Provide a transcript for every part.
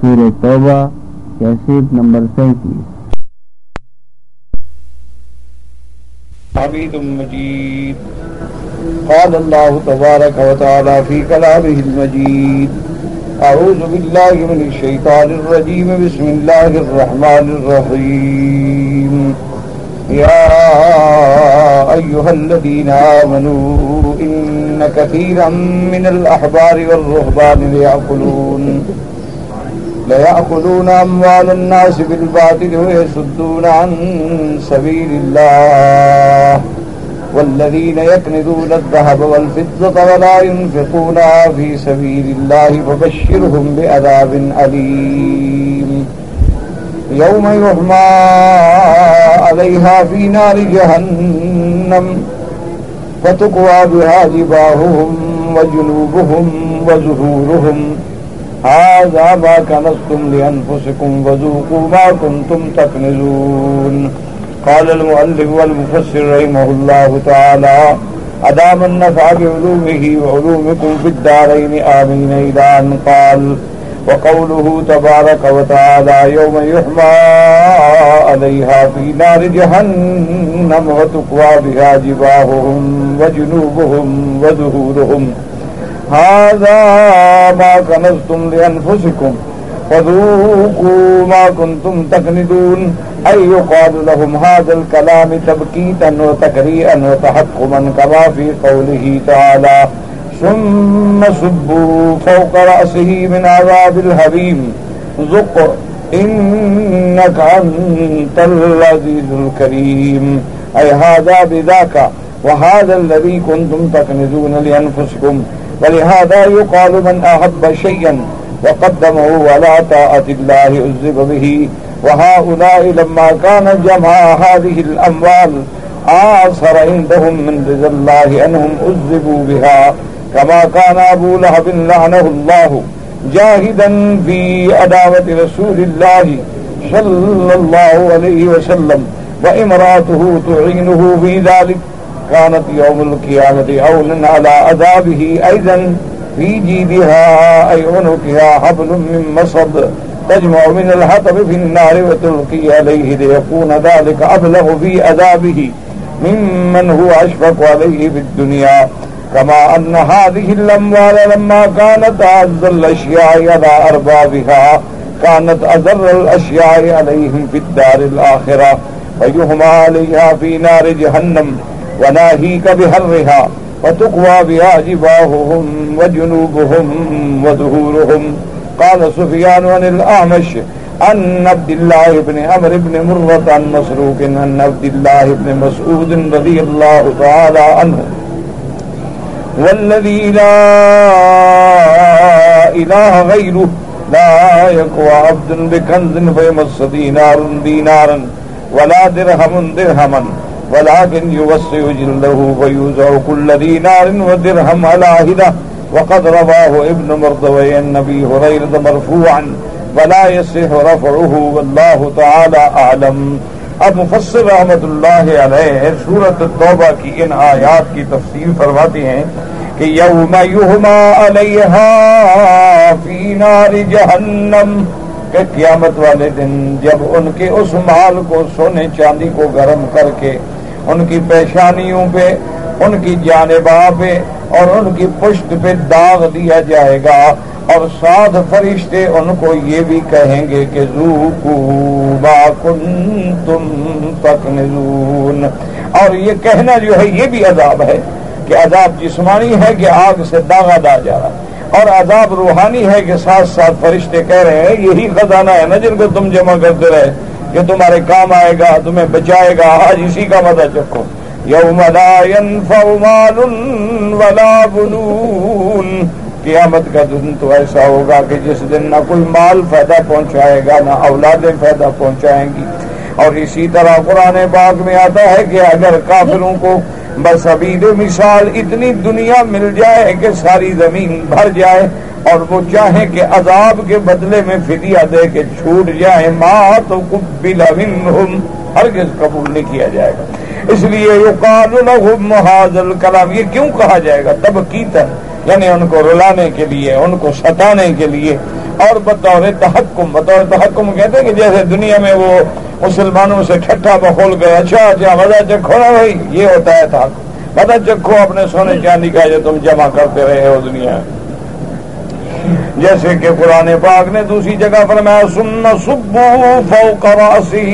سور توبہ cassette number سینتیس۔ حمید مجید۔ قال الله تبارك وتعالى في كلامه المجيد أعوذ بالله من الشيطان الرجيم بسم الله الرحمن الرحيم يا أيها الذين آمنوا إن كثيرا من الأحبار والرهبان ليأكلون ليأكلون أموال الناس بالباطل ويسدون عن سبيل الله. والذين يكنذون الذهب والفضة ولا ينفقونها في سبيل الله فبشرهم بأذاب أليم. يوم يحمى عليها في نار جهنم فتقوى بها جباههم وجنوبهم وزهورهم هذا ما كنستم لأنفسكم وذوقوا ما كنتم تكنزون. قال المؤلف والمفسر رحمه الله تعالى أدام النفع بعلومه وعلومكم في الدارين آمين إلى أن قال وقوله تبارك وتعالى يوم يحمى عليها في نار جهنم وتقوى بها جباههم وجنوبهم وذهورهم هذا ما كنزتم لأنفسكم فذوقوا ما كنتم تكندون أي يقال لهم هذا الكلام تبكيتا وتكريئا وتحكما كما في قوله تعالى ثم صبوا فوق رأسه من عذاب الهبيم ذق إنك أنت العزيز الكريم. أي هذا بذاك. وهذا الذي كنتم تكنزون لأنفسكم. ولهذا يقال من أحب شيئا وقدمه ولا طاعة الله أذب به. وهؤلاء لما كان جمع هذه الأموال آصر عندهم من رضا الله أنهم أذبوا بها. كما كان أبو لهب لعنه الله جاهدا في أداوة رسول الله صلى الله عليه وسلم وإمراته تعينه في ذلك. كانت يوم القيامة أولا على أذابه أيضا في جيبها أي عنقها حبل من مصد تجمع من الحطب في النار وتلقي عليه ليكون ذلك أبلغ في أذابه ممن هو أشفق عليه في الدنيا. كما أن هذه الأموال لما كانت أعز الأشياء على أربابها كانت أذر الأشياء عليهم في الدار الآخرة ويهما عليها في نار جهنم. وناهيك بهرها وتقوى بها جباههم وجنوبهم وظهورهم قال سفيان عن الأعمش عن عبد الله بن عمر بن مرة عن مسروق عن عبد الله بن مسعود رضي الله تعالى عنه والذي لا إله غيره لا يقوى عبد بكنز فيمس دينار دينارا ولا درهم درهما ولكن يوسع جلده فيوزع كل دينار ودرهم على هده وقد رواه ابن مرضوي النبي هريرة مرفوعا، ولا يصح رفعه، والله تعالى أعلم. اب مفسر رحمت اللہ علیہ سورت توبہ کی ان آیات کی تفصیل فرماتے ہیں کہ یوم یہما علیہا فی نار جہنم، کہ قیامت والے دن جب ان کے اس مال کو سونے چاندی کو گرم کر کے ان کی پیشانیوں پہ، ان کی جانباں پہ، اور ان کی پشت پہ داغ دیا جائے گا۔ اور ساتھ فرشتے ان کو یہ بھی کہیں گے کہ تم تک اور یہ کہنا جو ہے، یہ بھی عذاب ہے کہ عذاب جسمانی ہے کہ آگ سے داغا دا جا رہا ہے۔ اور عذاب روحانی ہے کہ ساتھ ساتھ فرشتے کہہ رہے ہیں، یہی خزانہ ہے نا جن کو تم جمع کرتے رہے۔ یہ تمہارے کام آئے گا، تمہیں بچائے گا، آج اسی کا مزہ چکو یوم لا ينفع مال ولا بنون۔ قیامت کا دن تو ایسا ہوگا کہ جس دن نہ کوئی مال فائدہ پہنچائے گا، نہ اولادیں فائدہ پہنچائیں گی۔ اور اسی طرح قرآن باغ میں آتا ہے کہ اگر کافروں کو بس ابھی مثال اتنی دنیا مل جائے کہ ساری زمین بھر جائے اور وہ چاہیں کہ عذاب کے بدلے میں فدیہ دے کے چھوٹ جائے ماں تو ہرگز قبول نہیں کیا جائے گا۔ اس لیے یہ کلام یہ کیوں کہا جائے گا؟ تب کی یعنی ان کو رلانے کے لیے، ان کو ستانے کے لیے۔ اور بطور تحکم بطور تحکم کہتے ہیں کہ جیسے دنیا میں وہ مسلمانوں سے ٹھٹا بخول گئے اچھا اچھا مزہ چکھو نا بھائی، یہ ہوتا ہے تھا۔ مزہ چکھو اپنے سونے چاندی کا جو تم جمع کرتے رہے ہو دنیا۔ جیسے کہ قرآن پاک نے دوسری جگہ فرمایا، سن سبو فوق راسی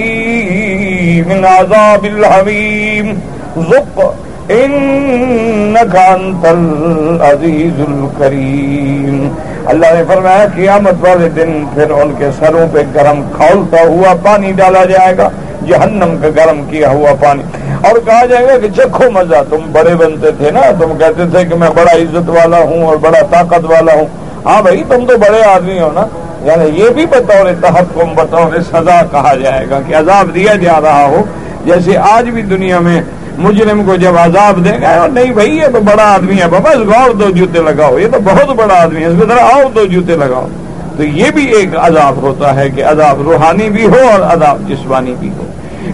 من عذاب الحمیم زب انکا انت العزیز الکریم اللہ نے فرمایا، قیامت والے دن پھر ان کے سروں پہ گرم کھولتا ہوا پانی ڈالا جائے گا، جہنم کا گرم کیا ہوا پانی۔ اور کہا جائے گا کہ چکھو مزہ، تم بڑے بنتے تھے نا، تم کہتے تھے کہ میں بڑا عزت والا ہوں اور بڑا طاقت والا ہوں۔ ہاں بھائی، تم تو بڑے آدمی ہو نا۔ یعنی یہ بھی بطور تحکم، بطور سزا کہا جائے گا کہ عذاب دیا جا رہا ہو۔ جیسے آج بھی دنیا میں مجرم کو جب عذاب دے گا نہیں بھائی، یہ تو بڑا آدمی ہے بابا، اس کو دو جوتے لگاؤ، یہ تو بہت بڑا آدمی ہے، اس میں ذرا اور دو جوتے لگاؤ۔ تو یہ بھی ایک عذاب ہوتا ہے کہ عذاب روحانی بھی ہو اور عذاب جسمانی بھی ہو۔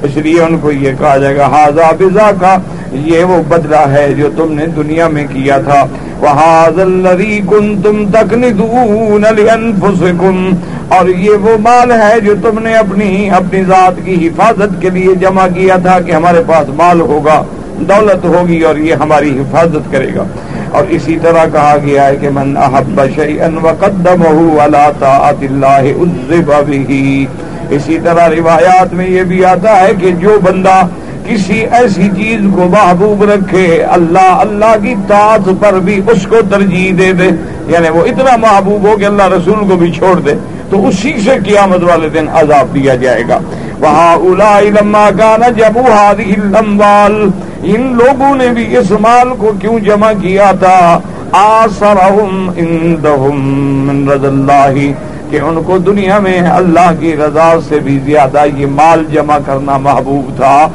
اس لیے ان کو یہ کہا جائے گا ہاضا بزا کا، یہ وہ بدلہ ہے جو تم نے دنیا میں کیا تھا۔ کن اور یہ وہ مال ہے جو تم نے اپنی اپنی ذات کی حفاظت کے لیے جمع کیا تھا کہ ہمارے پاس مال ہوگا، دولت ہوگی اور یہ ہماری حفاظت کرے گا۔ اور اسی طرح کہا گیا ہے کہ من احب شیئن وقدمه على طاعت اللہ، عذب به۔ اسی طرح روایات میں یہ بھی آتا ہے کہ جو بندہ کسی ایسی چیز کو محبوب رکھے، اللہ اللہ کی طاعت پر بھی اس کو ترجیح دے دے یعنی وہ اتنا محبوب ہو کہ اللہ رسول کو بھی چھوڑ دے، تو اسی سے قیامت والے دن عذاب دیا جائے گا۔ وہاں الا لما کا نا جب ان لوگوں نے بھی اس مال کو کیوں جمع کیا تھا؟ آسرہم اندہم من رض اللہ۔ کہ ان کو دنیا میں اللہ کی رضا سے بھی زیادہ یہ مال جمع کرنا محبوب تھا۔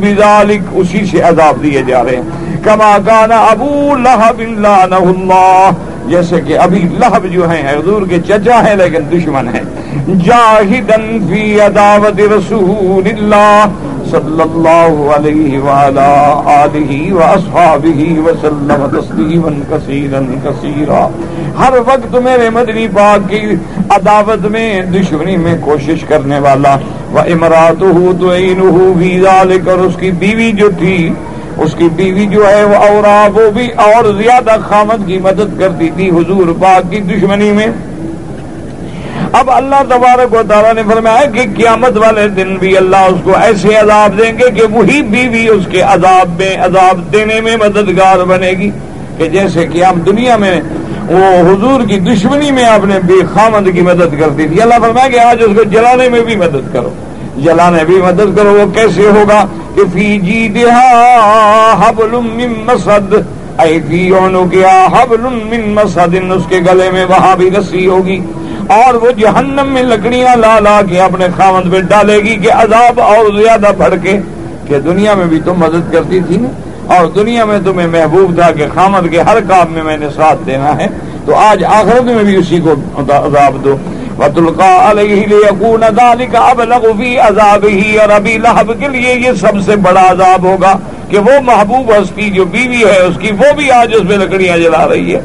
بذالک، اسی سے عذاب دیے جا رہے ہیں۔ کما کانا ابو لہب اللہ۔ جیسے کہ ابھی لہب جو ہیں، حضور کے چچا ہیں، لیکن دشمن ہیں۔ جاہدن فی عداوت رسول اللہ۔ صلی اللہ علیہ وعلا آلہ واصحابہ وسلم تسلیما کثیرا کثیرا ہر وقت میرے مدنی پاک کی عداوت میں، دشمنی میں کوشش کرنے والا وہ امرات ہو تو اور اس کی بیوی جو تھی، اس کی بیوی جو ہے، وہ اور وہ بھی اور زیادہ خامد کی مدد کرتی تھی حضور پاک کی دشمنی میں۔ اب اللہ تبارک و تعالیٰ نے فرمایا کہ قیامت والے دن بھی اللہ اس کو ایسے عذاب دیں گے کہ وہی بیوی اس کے عذاب میں عذاب دینے میں مددگار بنے گی کہ جیسے کہ ہم دنیا میں وہ حضور کی دشمنی میں آپ نے بے خامد کی مدد کرتی تھی۔ اللہ فرمایا کہ آج اس کو جلانے میں بھی مدد کرو۔ جلانے بھی مدد کرو۔ وہ کیسے ہوگا کہ فی جی حبل من مسد، اے فی کیا حبل من مسد، اس کے گلے میں وہاں بھی رسی ہوگی۔ اور وہ جہنم میں لکڑیاں لا لا کے اپنے خامد پہ ڈالے گی کہ عذاب اور زیادہ بڑھ کے کہ دنیا میں بھی تم مدد کرتی تھی نا؟ اور دنیا میں تمہیں محبوب تھا کہ خامد کے ہر کام میں میں نے ساتھ دینا ہے، تو آج آخرت میں بھی اسی کو عذاب دو۔ وطلقا عذاب ہی اور ابھی لہب کے لیے یہ سب سے بڑا عذاب ہوگا کہ وہ محبوب ہستی جو بیوی ہے، اس کی وہ بھی آج اس میں لکڑیاں جلا رہی ہے۔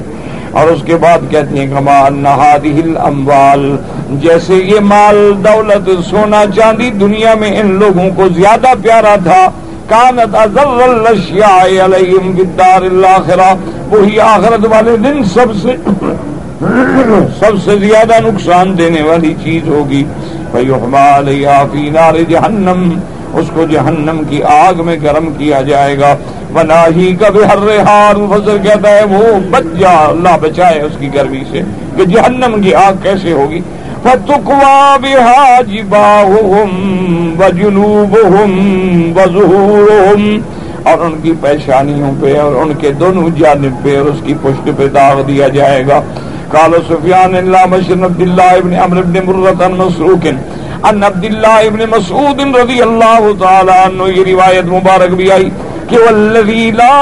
اور اس کے بعد کہتی ہیں کما نہادل اموال جیسے یہ مال دولت، سونا چاندی دنیا میں ان لوگوں کو زیادہ پیارا تھا، کانت علیہم بالدار الاخرہ، وہی آخرت والے دن سب سے سب سے زیادہ نقصان دینے والی چیز ہوگی۔ فی نار جہنم اس کو جہنم کی آگ میں گرم کیا جائے گا۔ بنا ہی کبھی ہر رحال فضل کہتا ہے، وہ بچ جا، اللہ بچائے اس کی گرمی سے کہ جہنم کی آگ کیسے ہوگی۔ فتکوا بِهَا وَجُنُوبُهُمْ وَظُهُورُهُمْ۔ اور ان کی پیشانیوں پہ اور ان کے دونوں جانب پہ اور اس کی پشت پہ داغ دیا جائے گا۔ قال سفیان اللہ مشن عبد اللہ ابن عمر ابن مرت مسروق۔ ان عبد اللہ ابن مسعود رضی اللہ تعالی عنہ یہ روایت مبارک بھی آئی کہ والذی لا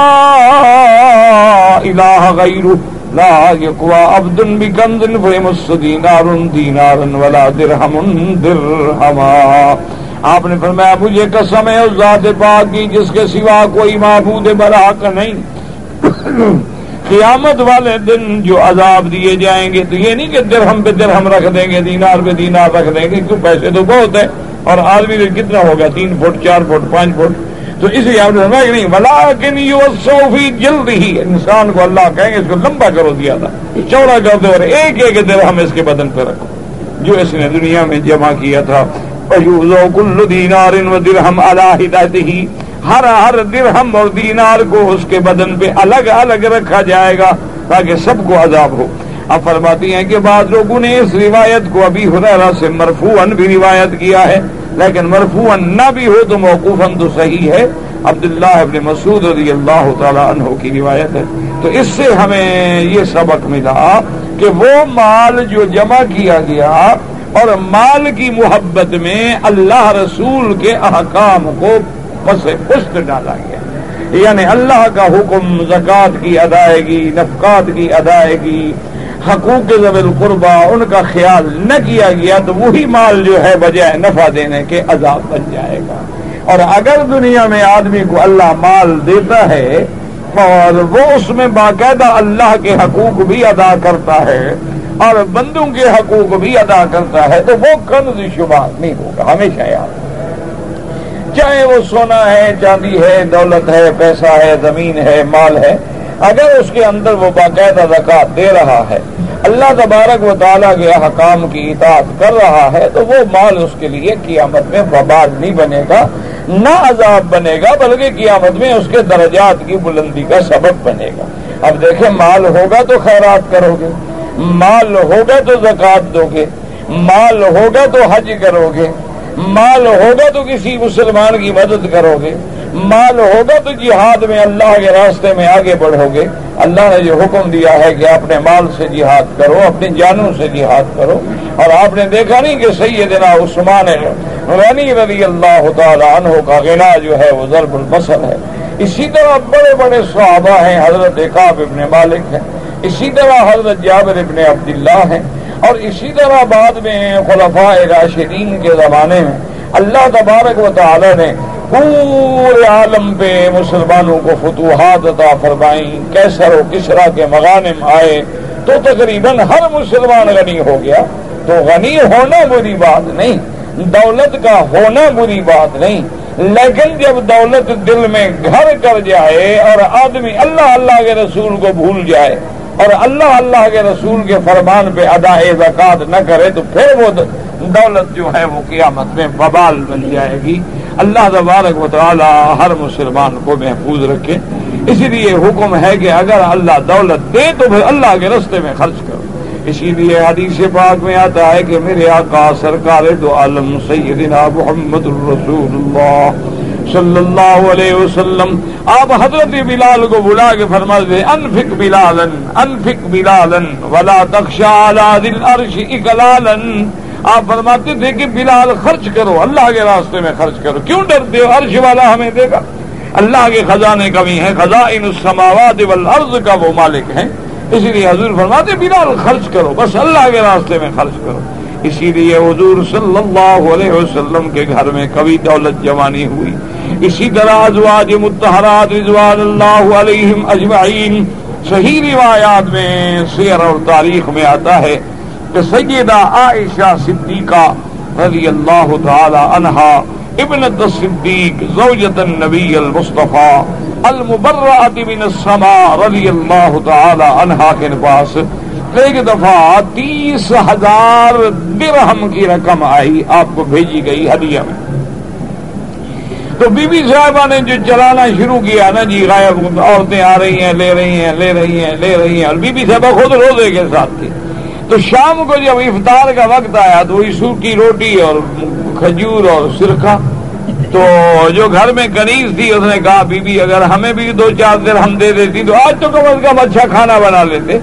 الہ غیرہ، لا یقوى عبد بکنز فیمس دینار دینارا ولا درہم درہما۔ آپ نے فرمایا، مجھے قسم ہے اس ذات پاک کی جس کے سوا کوئی معبود برحق نہیں۔ قیامت والے دن جو عذاب دیے جائیں گے تو یہ نہیں کہ درہم پہ درہم رکھ دیں گے، دینار پہ دینار رکھ دیں گے، کیوں؟ پیسے تو بہت ہے اور آدمی تو کتنا ہوگا؟ تین فٹ، چار فٹ، پانچ فٹ؟ تو اس لیے آپ نے سمجھا کہ نہیں بلا کہ جلد ہی انسان کو اللہ کہیں گے اس کو لمبا کرو دیا تھا چوڑا کر دو اور ایک ایک درہم اس کے بدن پہ رکھو۔ جو اس نے دنیا میں جمع کیا تھا کل دینار و درہم اللہ ہی ہر ہر درہم اور دینار کو اس کے بدن پہ الگ الگ رکھا جائے گا تاکہ سب کو عذاب ہو۔ اب فرماتی ہیں کہ بعض لوگوں نے اس روایت کو ابھی حریرہ سے مرفوعاً بھی روایت کیا ہے، لیکن مرفوعاً نہ بھی ہو تو موقوفاً تو صحیح ہے۔ عبداللہ ابن مسعود رضی اللہ تعالیٰ عنہ کی روایت ہے۔ تو اس سے ہمیں یہ سبق ملا کہ وہ مال جو جمع کیا گیا اور مال کی محبت میں اللہ رسول کے احکام کو پس پشت ڈالا گیا۔ یعنی اللہ کا حکم زکوٰۃ کی ادائیگی، نفقات کی ادائیگی، حقوق زب القربہ ان کا خیال نہ کیا گیا تو وہی مال جو ہے بجائے نفع دینے کے عذاب بن جائے گا۔ اور اگر دنیا میں آدمی کو اللہ مال دیتا ہے اور وہ اس میں باقاعدہ اللہ کے حقوق بھی ادا کرتا ہے اور بندوں کے حقوق بھی ادا کرتا ہے تو وہ کنز شمار نہیں ہوگا، ہمیشہ یاد چاہے وہ سونا ہے چاندی ہے، دولت ہے، پیسہ ہے، زمین ہے، مال ہے، اگر اس کے اندر وہ باقاعدہ زکات دے رہا ہے، اللہ تبارک و تعالیٰ کے حکام کی اطاعت کر رہا ہے، تو وہ مال اس کے لیے قیامت میں بباد نہیں بنے گا، نہ عذاب بنے گا، بلکہ قیامت میں اس کے درجات کی بلندی کا سبب بنے گا۔ اب دیکھیں، مال ہوگا تو خیرات کرو گے، مال ہوگا تو زکوٰۃ دو گے، مال ہوگا تو حج کرو گے۔ مال ہوگا تو کسی مسلمان کی مدد کرو گے۔ مال ہوگا تو جہاد میں اللہ کے راستے میں آگے بڑھو گے۔ اللہ نے جو حکم دیا ہے کہ اپنے مال سے جہاد کرو، اپنی جانوں سے جہاد کرو۔ اور آپ نے دیکھا نہیں کہ سیدنا عثمان غنی رضی اللہ تعالیٰ عنہ کا غنا جو ہے وہ ضرب المسل ہے۔ اسی طرح بڑے بڑے صحابہ ہیں، حضرت اقاب ابن مالک ہیں۔ اسی طرح حضرت جابر ابن عبداللہ ہیں۔ اور اسی طرح بعد میں خلفاء راشدین کے زمانے میں اللہ تبارک و تعالی نے پورے عالم پہ مسلمانوں کو فتوحات عطا فرمائیں، کیسر و کسرا کے مغانم آئے، تو تقریباً ہر مسلمان غنی ہو گیا۔ تو غنی ہونا بری بات نہیں، دولت کا ہونا بری بات نہیں۔ لیکن جب دولت دل میں گھر کر جائے اور آدمی اللہ اللہ کے رسول کو بھول جائے اور اللہ اللہ کے رسول کے فرمان پہ ادا زکات نہ کرے تو پھر وہ دولت جو ہے وہ قیامت میں ببال بن جائے گی۔ اللہ تبارک و تعالی ہر مسلمان کو محفوظ رکھے۔ اسی لیے حکم ہے کہ اگر اللہ دولت دے تو پھر اللہ کے رستے میں خرچ کرو۔ اسی لیے حدیث پاک میں آتا ہے کہ میرے آقا سرکار دو عالم سیدنا محمد الرسول اللہ۔ صلی اللہ علیہ وسلم، آپ حضرت بلال کو بلا کے فرما دے انفک بلالن انفک بلالن ولا تخشا دل عرش اکلالن آپ فرماتے تھے کہ بلال، خرچ کرو، اللہ کے راستے میں خرچ کرو۔ کیوں ڈرتے ہو؟ عرش والا ہمیں دے گا اللہ کے خزانے کمی ہے خزائن السماوات والارض کا وہ مالک ہے اسی لیے حضور فرماتے، بلال، خرچ کرو، بس اللہ کے راستے میں خرچ کرو۔ اسی لیے حضور صلی اللہ علیہ وسلم کے گھر میں کبھی دولت جوانی ہوئی۔ اسی طرح ازواج متحرات رضوان اللہ علیہم اجمعین، صحیح روایات میں سیر اور تاریخ میں آتا ہے کہ سیدہ عائشہ صدیقہ رضی اللہ تعالی عنہا ابنت الصدیق زوجت النبی المصطفیٰ المبرعت من السماء رضی اللہ تعالی عنہا کے پاس ایک دفعہ تیس ہزار درہم کی رقم آئی، آپ کو بھیجی گئی ہدیہ میں۔ تو بی بی صاحبہ نے جو چلانا شروع کیا نا جی غائب عورتیں آ رہی ہیں، لے رہی ہیں، لے رہی ہیں، لے رہی ہیں، اور بی بی صاحبہ خود روزے کے ساتھ تھی۔ تو شام کو جب افطار کا وقت آیا تو وہی کی روٹی اور کھجور اور سرکہ تو جو گھر میں کنیز تھی، اس نے کہا، بی بی، اگر ہمیں بھی دو چار دیر ہم دے دیتی تو آج تو کم از کم اچھا کھانا بنا لیتے۔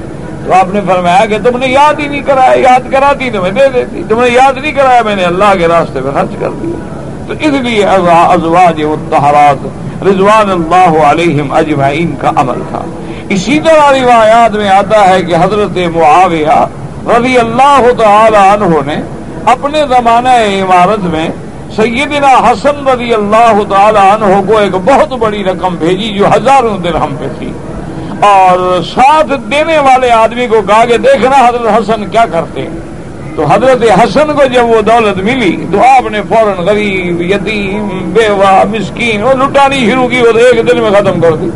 تو آپ نے فرمایا کہ تم نے یاد ہی نہیں کرایا، یاد کراتی تو میں دے دیتی، تم نے یاد نہیں کرایا، میں نے اللہ کے راستے میں خرچ کر دیا۔ تو اس لیے ازواج متحرات رضوان اللہ علیہم اجمعین کا عمل تھا۔ اسی طرح روایات میں آتا ہے کہ حضرت معاویہ رضی اللہ تعالی عنہ نے اپنے زمانہ عمارت میں سیدنا حسن رضی اللہ تعالی عنہ کو ایک بہت بڑی رقم بھیجی جو ہزاروں درہم پہ تھی۔ اور ساتھ دینے والے آدمی کو کہا کہ دیکھنا حضرت حسن کیا کرتے ہیں۔ تو حضرت حسن کو جب وہ دولت ملی تو آپ نے فوراً غریب، یتیم، بیوہ، مسکین وہ لٹانی شروع کی وہ ایک دن میں ختم کر دی۔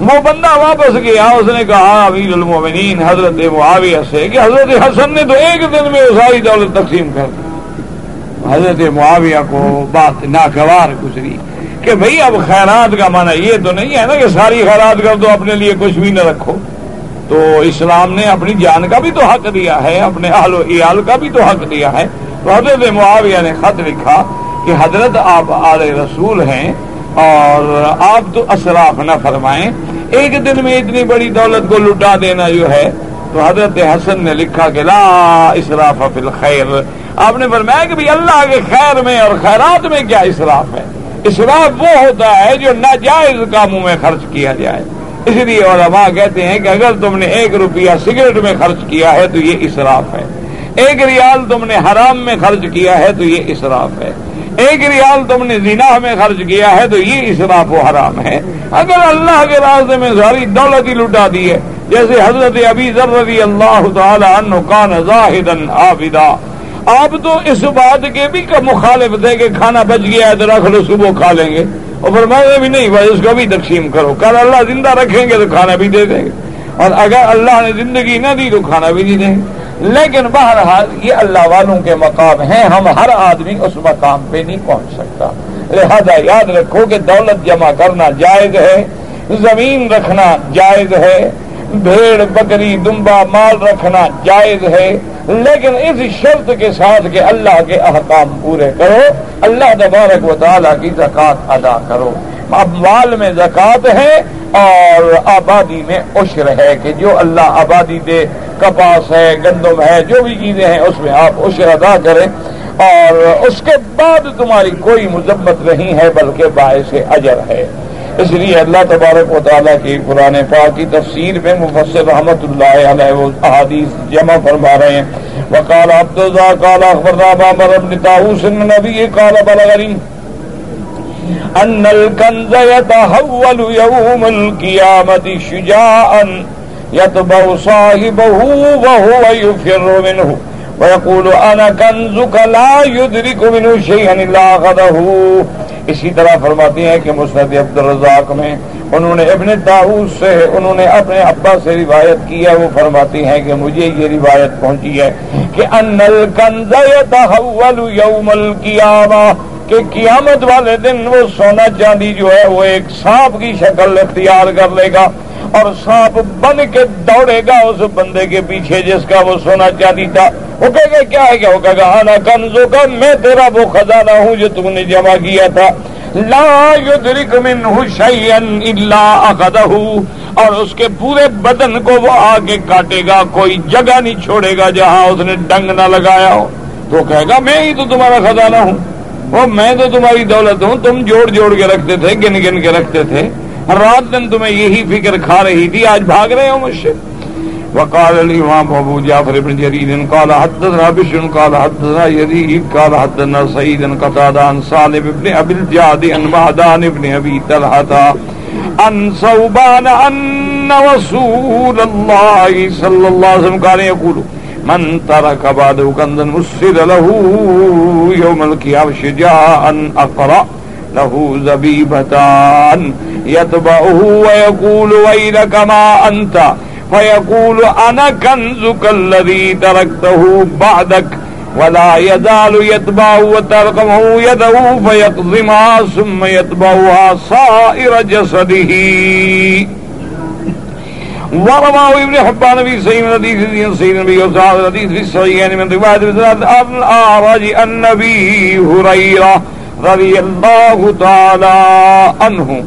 وہ بندہ واپس گیا، اس نے کہا امیر المومنین، حضرت معاویہ سے کہ حضرت حسن نے تو ایک دن میں ساری دولت تقسیم کر دی۔ حضرت معاویہ کو بات ناگوار گزری کہ بھئی اب خیرات کا معنی یہ تو نہیں ہے نا کہ ساری خیرات کر دو، اپنے لیے کچھ بھی نہ رکھو۔ تو اسلام نے اپنی جان کا بھی تو حق دیا ہے، اپنے آل و ایال کا بھی تو حق دیا ہے۔ تو حضرت معاویہ نے خط لکھا کہ حضرت آپ آل رسول ہیں اور آپ تو اسراف نہ فرمائیں۔ ایک دن میں اتنی بڑی دولت کو لٹا دینا جو ہے، تو حضرت حسن نے لکھا کہ لا اسراف فی الخیر۔ آپ نے فرمایا کہ اللہ کے خیر میں اور خیرات میں کیا اسراف ہے؟ اسراف وہ ہوتا ہے جو ناجائز کاموں میں خرچ کیا جائے۔ اس لیے علماء کہتے ہیں کہ اگر تم نے ایک روپیہ سگریٹ میں خرچ کیا ہے تو یہ اسراف ہے۔ ایک ریال تم نے حرام میں خرچ کیا ہے تو یہ اسراف ہے۔ ایک ریال تم نے زنا میں خرچ کیا ہے تو یہ اسراف و حرام ہے۔ اگر اللہ کے راستے میں ساری دولت ہی لٹا دی ہے، جیسے حضرت ابی رضی اللہ تعالی عنہ کان زاہدن عابدہ آپ تو اس بات کے بھی مخالف تھے کہ کھانا بچ گیا ہے تو رکھ لو، صبح کھا لیں گے۔ اور فرمایا بھی نہیں، بھائی اس کو بھی تقسیم کرو۔ کل اللہ زندہ رکھیں گے تو کھانا بھی دے دیں گے۔ اور اگر اللہ نے زندگی نہ دی تو کھانا بھی نہیں دیں گے۔ لیکن بہرحال یہ اللہ والوں کے مقام ہیں۔ ہم ہر آدمی اس مقام پہ نہیں پہنچ سکتا۔ لہذا یاد رکھو کہ دولت جمع کرنا جائز ہے، زمین رکھنا جائز ہے، بھیڑ، بکری، دمبا، مال رکھنا جائز ہے۔ لیکن اس شرط کے ساتھ کہ اللہ کے احکام پورے کرو، اللہ تبارک و تعالیٰ کی زکوٰۃ ادا کرو۔ اب مال میں زکوٰۃ ہے اور آبادی میں عشر ہے کہ جو اللہ آبادی دے، کپاس ہے، گندم ہے، جو بھی چیزیں ہیں، اس میں آپ عشر ادا کریں۔ اور اس کے بعد تمہاری کوئی مذمت نہیں ہے، بلکہ باعث اجر ہے۔ اس لیے اللہ تبارک و تعالیٰ کی قرآن پاک کی تفسیر میں مفسر رحمت اللہ علیہ وہ احادیث جمع فرما رہے ہیں۔ وقال عبد الزا قال اخبرنا بابر ابن طاووس النبي قال بلغني ان الكنز يتحول يوم القيامة شجاعا يتبع صاحبه وهو يفر منه۔ ويقول انا كنزك لا يدرك منه شيئا الا اخذه۔ اسی طرح فرماتی ہیں کہ مسند عبد الرزاق میں انہوں نے ابن داؤد سے انہوں نے اپنے ابا سے روایت کی ہے، وہ فرماتی ہیں کہ مجھے یہ روایت پہنچی ہے کہ ان الکنز يتحول يوم القيامه کہ قیامت والے دن وہ سونا چاندی جو ہے وہ ایک سانپ کی شکل اختیار کر لے گا اور سانپ بن کے دوڑے گا اس بندے کے پیچھے جس کا وہ سونا چاندی تھا۔ وہ کہے گا، کیا ہے؟ کیا وہ کہے گا آنا کنزو کا میں تیرا وہ خزانہ ہوں جو تم نے جمع کیا تھا. لا یدرک منہ شیئن الا اخذہ اور اس کے پورے بدن کو وہ آگے کاٹے گا، کوئی جگہ نہیں چھوڑے گا جہاں اس نے ڈنگ نہ لگایا ہو۔ تو کہے گا، میں ہی تو تمہارا خزانہ ہوں، وہ میں تو تمہاری دولت ہوں، تم جوڑ جوڑ کے رکھتے تھے، گن گن کے رکھتے تھے۔ رات دن تمہیں یہی فکر کھا رہی تھی، آج بھاگ رہے ہو مجھ سے۔ وقال الإمام أبو جعفر بن جرير قال حدثنا بشر قال حدثنا يزيد قال حدثنا سعيد قتادة عن سالم بن أبي الجعد عن معدان بن أبي طلحة عن صوبان أن رسول الله صلى الله عليه وسلم كان يقول من ترك بعده كنزا مسر له يوم القيامة شجاعا أقرأ له زبيبتان يتبعه ويقول ويلك ما أنت فيقول أنا كنزك الذي تركته بعدك ولا يزال يتبعه وترقمه يده فيقضمها ثم يتبعها صائر جسده. ورواه ابن حبان في سيد الحديث سيد النبي وسعاد الحديث في الصحيحين من رواية الأعراج النبي هريرة رضی اللہ تعالی عنہ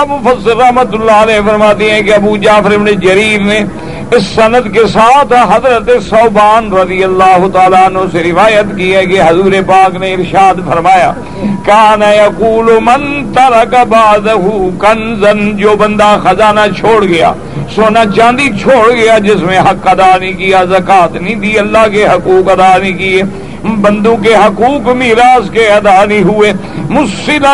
ابو فصل رحمت اللہ علیہ فرماتی ہیں کہ ابو جعفر ابن جریر نے اس سند کے ساتھ حضرت صوبان رضی اللہ تعالیٰ عنہ سے روایت کی ہے کہ حضور پاک نے ارشاد فرمایا، کان یقول من ترک بعدہ کنزن، جو بندہ خزانہ چھوڑ گیا، سونا چاندی چھوڑ گیا، جس میں حق ادا نہیں کیا، زکات نہیں دی، اللہ کے حقوق ادا نہیں کیے بندوں کے حقوق میراث کے ادا نہیں ہوئے۔ مسل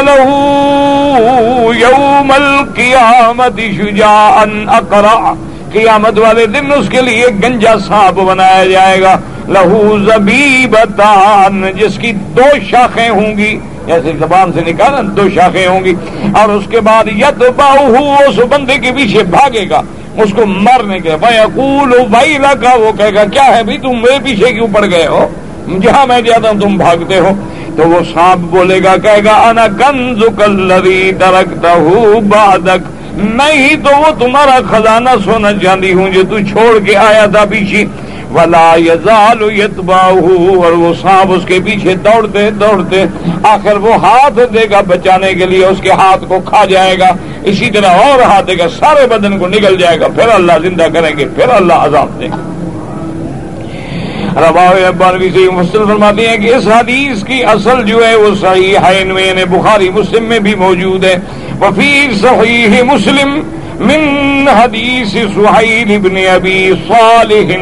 یوم القیامت شجاعا اقرا قیامت والے دن اس کے لیے گنجا سانپ بنایا جائے گا۔ لہو زبیبتان جس کی دو شاخیں ہوں گی۔ جیسے زبان سے نکالا، دو شاخیں ہوں گی۔ اور اس کے بعد یت باہو اس بندے کے پیچھے بھاگے گا۔ اس کو مرنے کے بھائی اکول بھائی لگا وہ کہے گا، کیا ہے بھی تم میرے پیچھے کیوں پڑ گئے ہو؟ جہاں میں جاتا ہوں تم بھاگتے ہو تو وہ سانپ بولے گا، کہے گا، انا کنز کلری درکتا ہوں بادک نہیں تو وہ تمہارا خزانہ سونا چاندی ہوں جو تو چھوڑ کے آیا تھا پیچھے۔ ولا یزال یتباہو اور وہ سانپ اس کے پیچھے دوڑتے دوڑتے آخر وہ ہاتھ دے گا بچانے کے لیے، اس کے ہاتھ کو کھا جائے گا۔ اسی طرح اور ہاتھ دے گا، سارے بدن کو نکل جائے گا۔ پھر اللہ زندہ کریں گے، پھر اللہ عذاب دیں گے۔ ربانوی سے مسلم فرماتے ہیں کہ اس حدیث کی اصل جو ہے وہ صحیح ہے یعنی بخاری مسلم میں بھی موجود ہے۔ وفی صحیح مسلم من حدیث سہیل ابن ابی صالح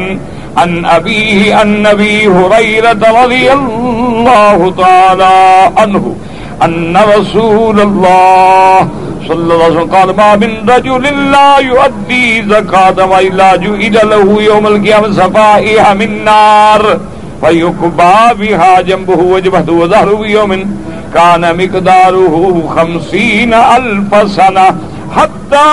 عن أبيه عن نبي هريرة رضي الله تعالى عنه أن رسول الله صلى الله عليه وسلم قال ما من رجل لا يؤدي زكاة وإلا جئد له يوم القيامة سفائها من نار. فيكبى بها جنبه وجبهته وظهره يوم كان مقداره خمسين ألف سنة حتى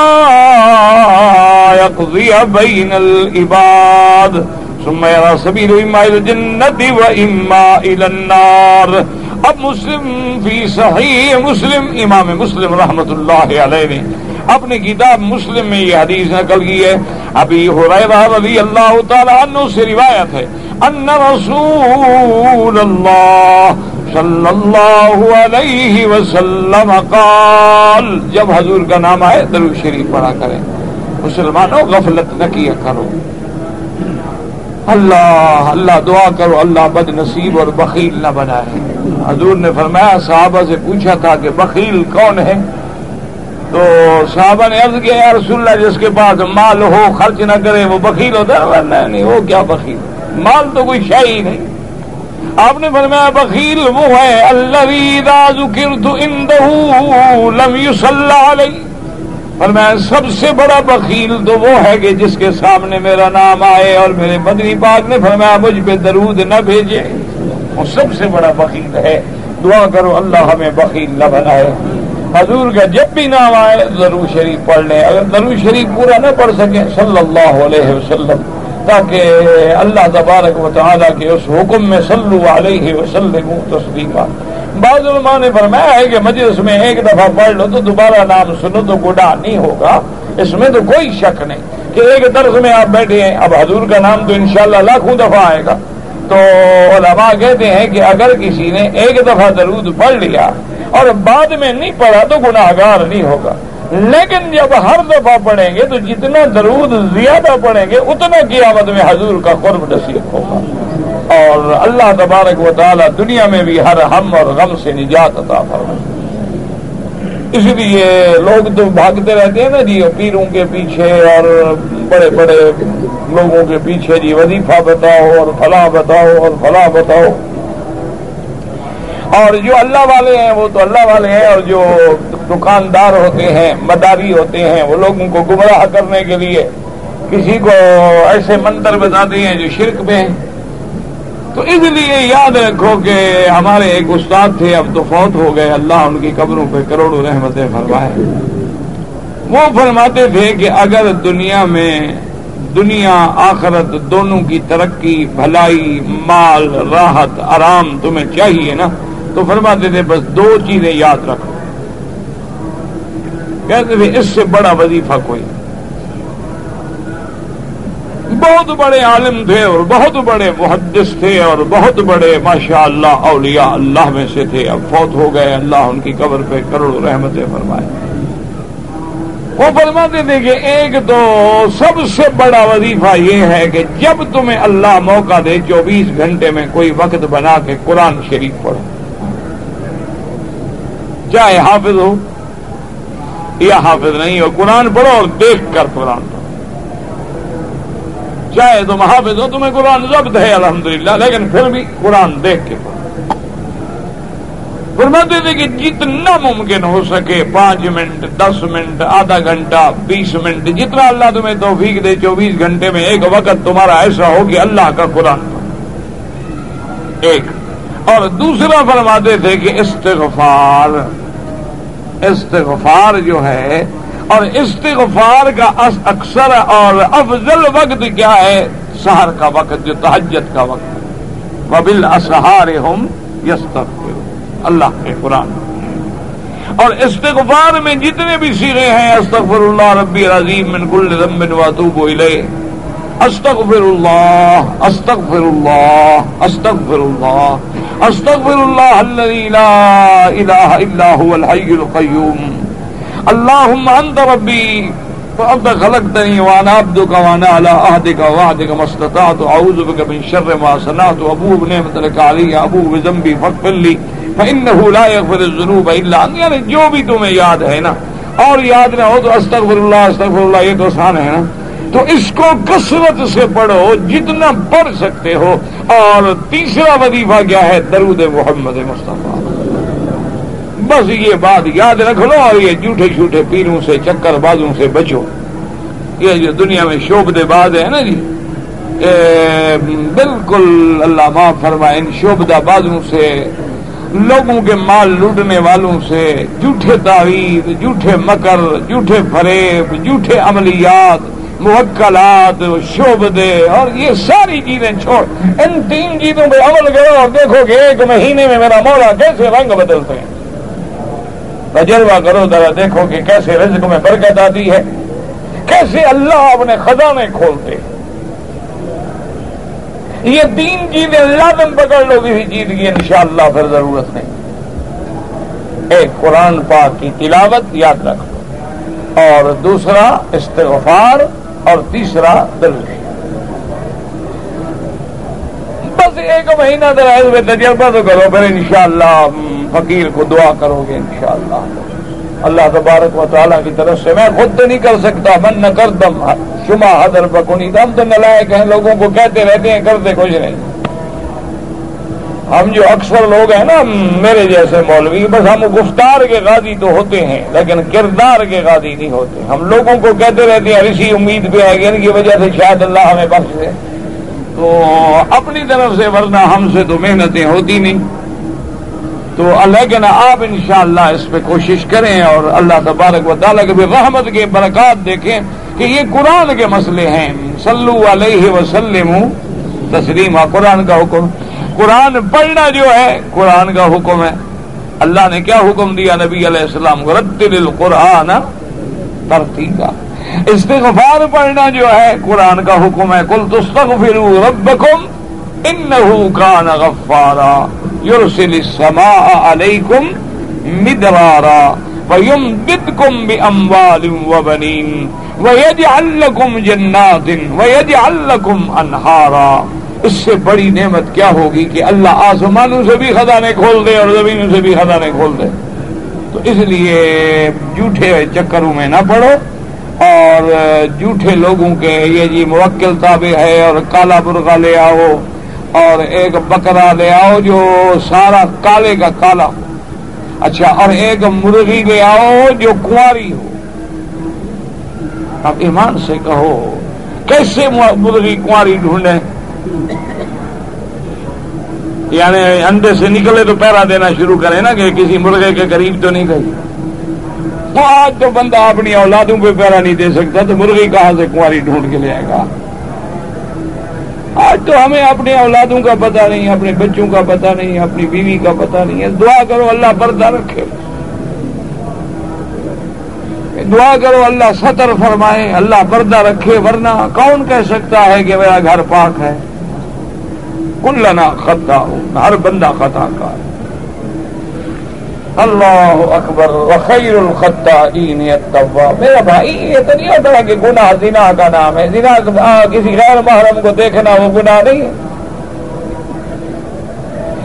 يقضي بين العباد. ثم يرى سبيل إما إلى الجنة وإما إلى النار. اب مسلم فی صحیح مسلم، امام مسلم رحمت اللہ علیہ نے اپنی کتاب مسلم میں یہ حدیث نقل کی ہے۔ ابھی ہو رضی اللہ تعالی عنہ سے روایت ہے، ان رسول اللہ صلی اللہ علیہ وسلم قال، جب حضور کا نام آئے درو شریف پڑھا کریں۔ مسلمانوں، غفلت نہ کیا کرو۔ اللہ اللہ دعا کرو، اللہ بد نصیب اور بخیل نہ بنائے۔ حضور نے فرمایا، صحابہ سے پوچھا تھا کہ بخیل کون ہے؟ تو صحابہ نے عرض کیا رسول اللہ، جس کے پاس مال ہو، خرچ نہ کرے، وہ بخیل ہوتا ہے؟ نہیں، وہ کیا بخیل؟ مال تو کوئی شہ ہی نہیں۔ آپ نے فرمایا، بخیل وہ ہے اللہ لم علیہ فرمایا، سب سے بڑا بخیل تو وہ ہے کہ جس کے سامنے میرا نام آئے اور میرے مدنی پاک نے فرمایا، مجھ پہ درود نہ بھیجے۔ وہ سب سے بڑا بخیل ہے۔ دعا کرو اللہ ہمیں بخیل نہ بنائے۔ حضور کا جب بھی نام آئے، ضرور شریف پڑھ لیں۔ اگر ضرور شریف پورا نہ پڑھ سکیں، صلی اللہ علیہ وسلم، تاکہ اللہ تبارک و تعالیٰ کے اس حکم میں صلو علیہ وسلم تصدیقہ بعض علماء نے فرمایا ہے کہ مجلس میں ایک دفعہ پڑھ لو تو دوبارہ نام سنو تو گڈا نہیں ہوگا۔ اس میں تو کوئی شک نہیں کہ ایک طرز میں آپ بیٹھے ہیں۔ اب حضور کا نام تو انشاءاللہ لاکھوں دفعہ آئے گا۔ تو علماء کہتے ہیں کہ اگر کسی نے ایک دفعہ درود پڑھ لیا اور بعد میں نہیں پڑھا تو گناہ گار نہیں ہوگا۔ لیکن جب ہر دفعہ پڑھیں گے تو جتنا درود زیادہ پڑھیں گے، اتنا قیامت میں حضور کا قرب نصیب ہوگا۔ اور اللہ تبارک و تعالی دنیا میں بھی ہر ہم اور غم سے نجات عطا فرمائے۔ اس لیے لوگ تو بھاگتے رہتے ہیں نا جی پیروں کے پیچھے اور بڑے بڑے لوگوں کے پیچھے جی وظیفہ بتاؤ اور فلاں بتاؤ اور فلاں بتاؤ۔ اور جو اللہ والے ہیں وہ تو اللہ والے ہیں اور جو دکاندار ہوتے ہیں، مداری ہوتے ہیں، وہ لوگوں کو گمراہ کرنے کے لیے کسی کو ایسے منتر بتاتے ہیں جو شرک میں ہیں۔ تو اس لیے یاد رکھو کہ ہمارے ایک استاد تھے، اب تو فوت ہو گئے۔ اللہ ان کی قبروں پہ کروڑوں رحمتیں فرمائے۔ وہ فرماتے تھے کہ اگر دنیا میں دنیا آخرت دونوں کی ترقی، بھلائی، مال، راحت، آرام تمہیں چاہیے نا، تو فرماتے تھے بس دو چیزیں یاد رکھو۔ کہتے تھے اس سے بڑا وظیفہ کوئی۔ بہت بڑے عالم تھے اور بہت بڑے محدث تھے اور بہت بڑے ماشاء اللہ اولیاء اللہ میں سے تھے۔ اب فوت ہو گئے، اللہ ان کی قبر پہ کروڑوں رحمتیں فرمائے۔ وہ فرماتے تھے کہ ایک تو سب سے بڑا وظیفہ یہ ہے کہ جب تمہیں اللہ موقع دے چوبیس گھنٹے میں کوئی وقت بنا کے قرآن شریف پڑھو۔ چاہے حافظ ہو یا حافظ نہیں ہو، قرآن پڑھو اور دیکھ کر قرآن پڑھو۔ چاہے تم حافظ ہو، تمہیں قرآن ضبط ہے، الحمدللہ، لیکن پھر بھی قرآن دیکھ کے پڑھو۔ فرماتے تھے کہ جتنا ممکن ہو سکے پانچ منٹ، دس منٹ، آدھا گھنٹہ، بیس منٹ، جتنا اللہ تمہیں توفیق دے، چوبیس گھنٹے میں ایک وقت تمہارا ایسا ہو کہ اللہ کا قرآن ایک۔ اور دوسرا فرماتے تھے کہ استغفار استغفار جو ہے، اور استغفار کا اکثر اور افضل وقت کیا ہے؟ سہر کا وقت، جو تحجت کا وقت۔ وبل اسہار ہم یستغفر اللہ کے قرآن اور استغفار میں جتنے بھی سیرے ہیں استغفر اللہ ربی عظیم من کل ذنب واتوب الیہ۔ استغفر اللہ استغفر اللہ استغفر اللہ استغفر اللہ الذي لا الہ الا هو الحي القيوم اللهم انت ربي فانت خلقتني وانا عبدك وانا على عهدك ووعدك ما استطعت، اعوذ بك من شر ما صنعت ابو بنعمتك علي ابو بذنبي فاغفر لي فانه لا يغفر الذنوب الا انت یعنی جو بھی تمہیں یاد ہے نا، اور یاد نہ ہو تو استغفر اللہ استغفر اللہ، یہ تو آسان ہے نا۔ تو اس کو کثرت سے پڑھو، جتنا پڑھ سکتے ہو۔ اور تیسرا وظیفہ کیا ہے؟ درود محمد مصطفیٰ۔ بس یہ بات یاد رکھ لو اور یہ جھوٹے جھوٹے پیروں سے، چکر بازوں سے بچو۔ یہ جو دنیا میں شوبدے باز ہے نا جی بالکل اللہ معاف فرمائے، ان شوبدہ بازوں سے، لوگوں کے مال لوٹنے والوں سے، جھوٹے تعویذ جھوٹے مکر، جھوٹے فریب، جھوٹے عملیات، موکلات شوبدے اور یہ ساری چیزیں چھوڑ۔ ان تین چیزوں پہ عمل کرو اور دیکھو کہ ایک مہینے میں میرا مولا کیسے رنگ بدلتے ہیں۔ تجربہ کرو، ذرا دیکھو کہ کیسے رزق میں برکت آتی ہے۔ کیسے اللہ اپنے خزانے کھولتے یہ تین چیزیں لازم پکڑ لو کسی چیز کی، انشاءاللہ پھر ضرورت نہیں۔ ایک قرآن پاک کی تلاوت یاد رکھ لو اور دوسرا استغفار اور تیسرا دل بس ایک مہینہ دراز میں تجربہ تو کرو پھر انشاءاللہ فقیر کو دعا کرو گے انشاءاللہ۔ اللہ تبارک و تعالیٰ کی طرف سے میں خود تو نہیں کر سکتا، من نہ کر دم شما حضر پکونی ہم تو نلائق ہیں، لوگوں کو کہتے رہتے ہیں، کرتے کچھ نہیں۔ ہم جو اکثر لوگ ہیں نا، میرے جیسے مولوی، بس ہم گفتار کے غازی تو ہوتے ہیں، لیکن کردار کے غازی نہیں ہوتے۔ ہم لوگوں کو کہتے رہتے ہیں اسی امید پہ آئے گی ان کی وجہ سے شاید اللہ ہمیں بخش دے۔ تو اپنی طرف سے، ورنہ ہم سے تو محنتیں ہوتی نہیں۔ تو لیکن آپ انشاءاللہ اس پہ کوشش کریں اور اللہ تبارک و تعالیٰ کے بھی رحمت کے برکات دیکھیں کہ یہ قرآن کے مسئلے ہیں۔ صلو علیہ وسلم، تسلیم قرآن کا حکم۔ قرآن پڑھنا جو ہے، قرآن کا حکم ہے۔ اللہ نے کیا حکم دیا؟ نبی علیہ السلام کو رتل القرآن ترتیبا۔ استغفار پڑھنا جو ہے، قرآن کا حکم ہے کل تستغفروا ربکم انہو کان غفارا، یرسل السماء علیکم مدرارا، ویمددکم باموال وبنین، ویجعل لکم جنات، ویجعل لکم انہارا۔ اس سے بڑی نعمت کیا ہوگی کہ اللہ آسمانوں سے بھی خزانے کھول دے اور زمینوں سے بھی خزانے کھول دے۔ تو اس لیے جھوٹے چکروں میں نہ پڑو۔ اور جھوٹے لوگوں کے یہ جی موکل تابع ہے اور کالا برغا لے آؤ اور ایک بکرا لے آؤ جو سارا کالے کا کالا ہو۔ اچھا اور ایک مرغی لے آؤ جو کنواری ہو۔ اب ایمان سے کہو، کیسے مرغی کنواری ڈھونڈے یعنی انڈے سے نکلے تو پیرا دینا شروع کرے نا کہ کسی مرغے کے قریب تو نہیں گئی تو آج تو بندہ اپنی اولادوں پہ پیرا نہیں دے سکتا تو مرغی کہاں سے کنواری ڈھونڈ کے لے آئے گا؟ آج تو ہمیں اپنے اولادوں کا پتہ نہیں، اپنے بچوں کا پتہ نہیں، اپنی بیوی کا پتہ نہیں ہے۔ دعا کرو اللہ پردہ رکھے۔ دعا کرو اللہ سطر فرمائے، اللہ پردہ رکھے۔ ورنہ کون کہہ سکتا ہے کہ میرا گھر پاک ہے؟ کلنا خطا ہوں ہر بندہ خطا کا ہے اللہ اکبر وخیر الخطا میرا بھائی، یہ تو نہیں ہوتا کہ گناہ زنا کا نام ہے۔ زنا کسی غیر محرم کو دیکھنا وہ گناہ نہیں ہے۔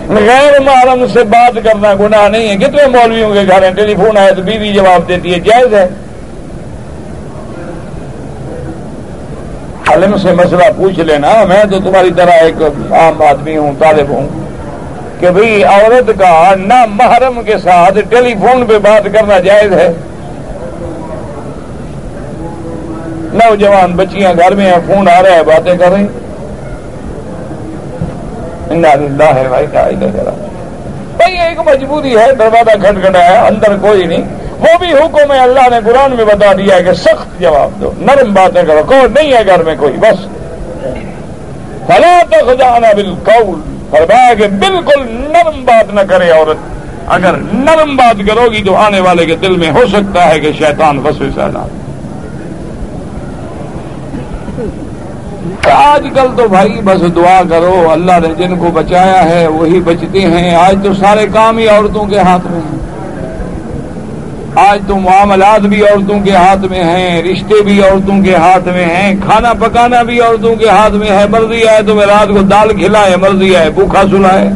غیر محرم سے بات کرنا گناہ نہیں ہے۔ کتنے مولویوں کے گھر ہیں؟ ٹیلی فون آئے تو بیوی جواب دیتی ہے، جائز ہے۔ عالم سے مسئلہ پوچھ لینا، میں تو تمہاری طرح ایک عام آدمی ہوں، طالب ہوں۔ کہ بھئی عورت کا نہ محرم کے ساتھ ٹیلی فون پہ بات کرنا جائز ہے۔ نوجوان بچیاں گھر میں ہیں، فون آ رہا ہے، باتیں کر رہی ہے بھائی بھائی ایک مجبوری ہے، دروازہ کھٹکھٹایا اندر کوئی نہیں۔ وہ بھی حکم ہے، اللہ نے قرآن میں بتا دیا ہے کہ سخت جواب دو۔ نرم باتیں کرو کوئی نہیں ہے گھر میں کوئی، بس۔ فلا تو بالقول۔ فرمایا کہ بالکل نرم بات نہ کرے عورت۔ اگر نرم بات کرو گی تو آنے والے کے دل میں ہو سکتا ہے کہ شیطان فسوے سیدا آج کل تو بھائی بس دعا کرو، اللہ نے جن کو بچایا ہے وہی بچتے ہیں۔ آج تو سارے کام ہی عورتوں کے ہاتھ میں ہیں۔ آج تو معاملات بھی عورتوں کے ہاتھ میں ہیں، رشتے بھی عورتوں کے ہاتھ میں ہیں، کھانا پکانا بھی عورتوں کے ہاتھ میں ہے، مرضی آئے تو میں رات کو دال کھلائے، مرضی آئے بھوکھا سلائے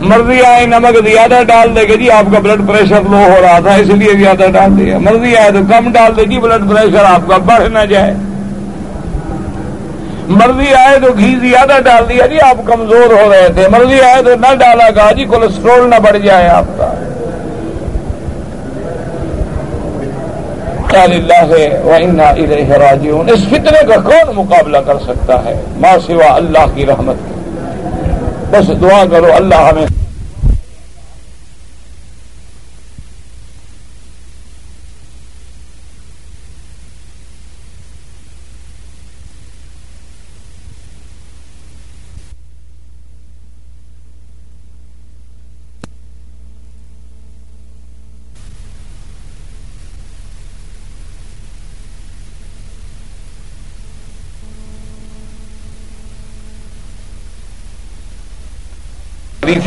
مرضی آئے نمک زیادہ ڈال دے گا جی آپ کا بلڈ پریشر لو ہو رہا تھا، اس لیے زیادہ ڈال دیا۔ مرضی آئے تو کم ڈال دے گی بلڈ پریشر آپ کا بڑھ نہ جائے۔ مرضی آئے تو گھی زیادہ ڈال دیا جی آپ کمزور ہو رہے تھے۔ مرضی آئے تو نہ ڈالا گا جی کولیسٹرول نہ بڑھ جائے آپ کا۔ راجعون۔ اس فتنے کا کون مقابلہ کر سکتا ہے؟ ماں سوا اللہ کی رحمت بس دعا کرو اللہ ہمیں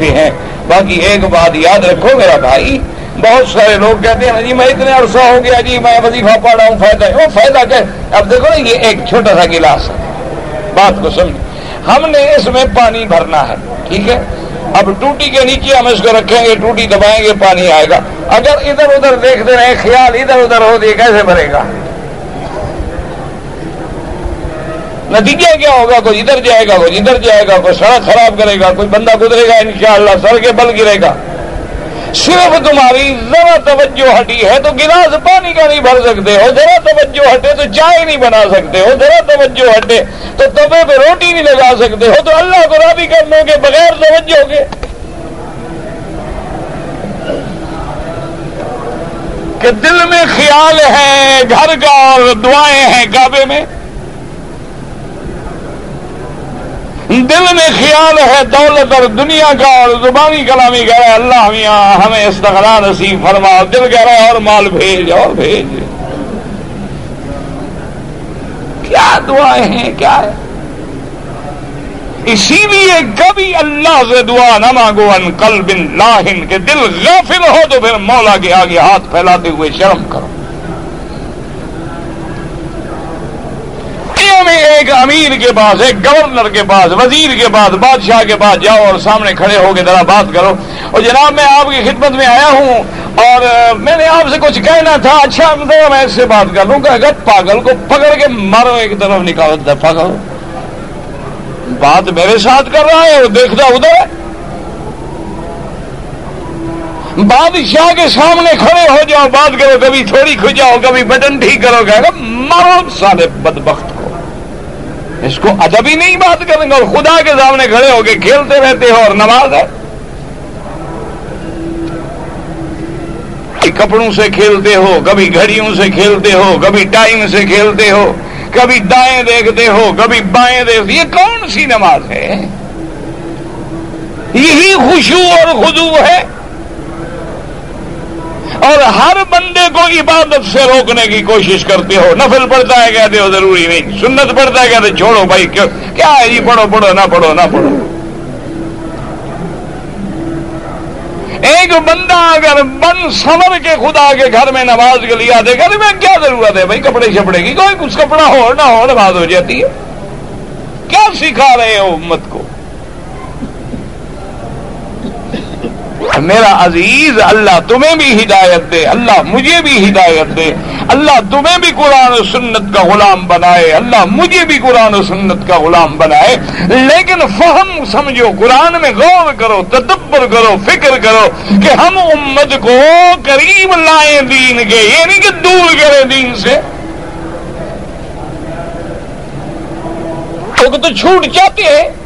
کرتے ہیں۔ باقی ایک بات یاد رکھو میرا بھائی، بہت سارے لوگ کہتے ہیں ہاں جی میں اتنے عرصہ ہو گیا جی میں وظیفہ پڑھ رہا ہوں، فائدہ وہ فائدہ کیا اب دیکھو نا، یہ ایک چھوٹا سا گلاس ہے۔ بات کو سمجھ ہم نے اس میں پانی بھرنا ہے، ٹھیک ہے؟ اب ٹوٹی کے نیچے ہم اس کو رکھیں گے، ٹوٹی دبائیں گے، پانی آئے گا۔ اگر ادھر ادھر دیکھتے رہے، خیال ادھر ادھر ہو دے کیسے بھرے گا؟ نتیجہ کیا ہوگا؟ کوئی ادھر جائے گا، کوئی ادھر جائے گا، کوئی سڑک خراب کرے گا، کوئی بندہ گزرے گا انشاءاللہ سڑک کے بل گرے گا۔ صرف تمہاری ذرا توجہ ہٹی ہے تو گلاس پانی کا نہیں بھر سکتے ہو، ذرا توجہ ہٹے تو چائے نہیں بنا سکتے ہو، ذرا توجہ ہٹے تو تبے پہ روٹی نہیں لگا سکتے ہو، تو اللہ کو راضی کرنے کے بغیر توجہ کے۔ کہ دل میں خیال ہے، گھر کا اور دعائیں ہیں کعبے میں۔ دل میں خیال ہے، دولت اور دنیا کا اور زبانی کلامی کہہ رہے اللہ میاں ہمیں استغرا نصیب فرما۔ دل کہہ رہے اور مال بھیج، اور بھیج۔ کیا دعائیں ہیں؟ کیا ہے؟ اسی لیے کبھی اللہ سے دعا نہ مانگو۔ ان کل بن لاہن کے دل غافل ہو تو پھر مولا کے آگے ہاتھ پھیلاتے ہوئے شرم کرو۔ میں ایک امیر کے پاس، ایک گورنر کے پاس، وزیر کے پاس، بادشاہ کے پاس جاؤ اور سامنے کھڑے ہو کے ذرا بات کرو۔ اور جناب، میں آپ کی خدمت میں آیا ہوں اور میں نے آپ سے کچھ کہنا تھا۔ اچھا میں اس سے بات کر لوں کہ اگر پاگل کو پکڑ کے مارو ایک طرف، نکالو دفاع کرو بات میرے ساتھ کر رہا ہے وہ دیکھتا ادھر۔ ہے بادشاہ کے سامنے کھڑے ہو جاؤ، بات کرو، کبھی تھوڑی کھجاؤ، کبھی بٹن ٹھیک کرو کہ مارو سارے بدبخت۔ اس کو ادب ہی نہیں بات کریں گے اور خدا کے سامنے کھڑے ہو کے کھیلتے رہتے ہو اور نماز ہے۔ کپڑوں سے کھیلتے ہو، کبھی گھڑیوں سے کھیلتے ہو، کبھی ٹائم سے کھیلتے ہو، کبھی دائیں دیکھتے ہو، کبھی بائیں دیکھتے یہ کون سی نماز ہے؟ یہی خوشبو اور خدو ہے۔ اور ہر بندے کو عبادت سے روکنے کی کوشش کرتے ہو۔ نفل پڑھتا ہے، کہتے ہو ضروری نہیں۔ سنت پڑھتا ہے، کہتے چھوڑو بھائی کیا ہے جی؟ پڑھو پڑھو، نہ پڑھو نہ پڑھو۔ ایک بندہ اگر بن سمر کے خدا کے گھر میں نماز کے لیے آتے گھر میں کیا ضرورت ہے بھائی؟ کپڑے شپڑے کی، کوئی کچھ کپڑا ہو، نہ ہو، نماز ہو جاتی ہے۔ کیا سکھا رہے ہو امت کو؟ میرا عزیز اللہ تمہیں بھی ہدایت دے، اللہ مجھے بھی ہدایت دے۔ اللہ تمہیں بھی قرآن و سنت کا غلام بنائے، اللہ مجھے بھی قرآن و سنت کا غلام بنائے۔ لیکن فہم سمجھو، قرآن میں غور کرو، تدبر کرو، فکر کرو کہ ہم امت کو قریب لائیں دین کے یہ نہیں کہ دور کریں دین سے۔ تو چھوٹ جاتے ہیں۔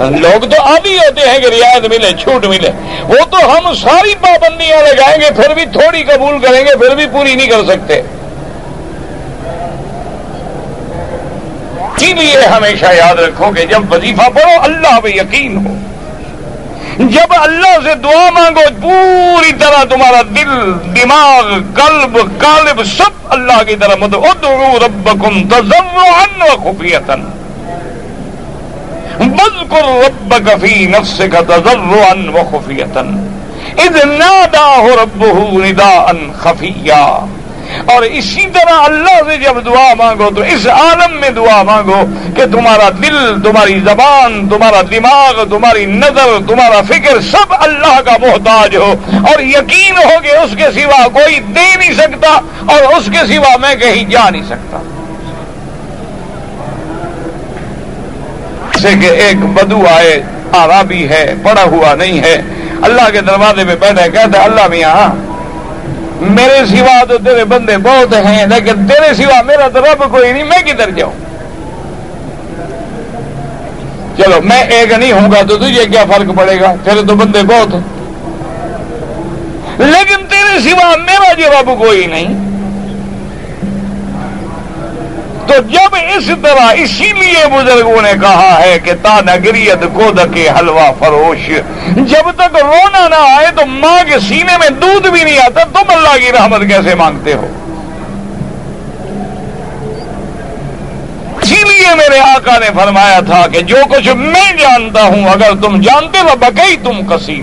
لوگ تو آدھی ہوتے ہیں کہ رعایت ملے، چھوٹ ملے۔ وہ تو ہم ساری پابندیاں لگائیں گے، پھر بھی تھوڑی قبول کریں گے، پھر بھی پوری نہیں کر سکتے۔ اسی لیے ہمیشہ یاد رکھو کہ جب وظیفہ پڑھو، اللہ پہ یقین ہو۔ جب اللہ سے دعا مانگو، پوری طرح تمہارا دل، دماغ، قلب، قالب سب اللہ کی طرح مدد ادعو ربکم تضرعا و خفیتن بذکر ربک فی نفسک تضرعا و خفیتن اذ ناداہ ربہ نداء خفیہ اور اسی طرح اللہ سے جب دعا مانگو تو اس عالم میں دعا مانگو کہ تمہارا دل، تمہاری زبان، تمہارا دماغ، تمہاری نظر، تمہارا فکر سب اللہ کا محتاج ہو اور یقین ہو کہ اس کے سوا کوئی دے نہیں سکتا اور اس کے سوا میں کہیں جا نہیں سکتا۔ جیسے کہ ایک بدو آئے آرابی ہے پڑا ہوا نہیں ہے۔ اللہ کے دروازے میں بیٹھے، کہتے اللہ میاں، میرے سوا تو تیرے بندے بہت ہیں، لیکن تیرے سوا میرا تو رب کوئی نہیں، میں کدھر جاؤں؟ چلو، میں ایک نہیں ہوں گا تو تجھے کیا فرق پڑے گا؟ تیرے تو بندے بہت ہیں۔ لیکن تیرے سوا میرا جو رب کوئی نہیں۔ تو جب اس طرح اسی لیے بزرگوں نے کہا ہے کہ تا نگریت کو دکے حلوہ فروش، جب تک رونا نہ آئے تو ماں کے سینے میں دودھ بھی نہیں آتا، تم اللہ کی رحمت کیسے مانگتے ہو؟ اسی لیے میرے آقا نے فرمایا تھا کہ جو کچھ میں جانتا ہوں، اگر تم جانتے تو بکئی تم کسی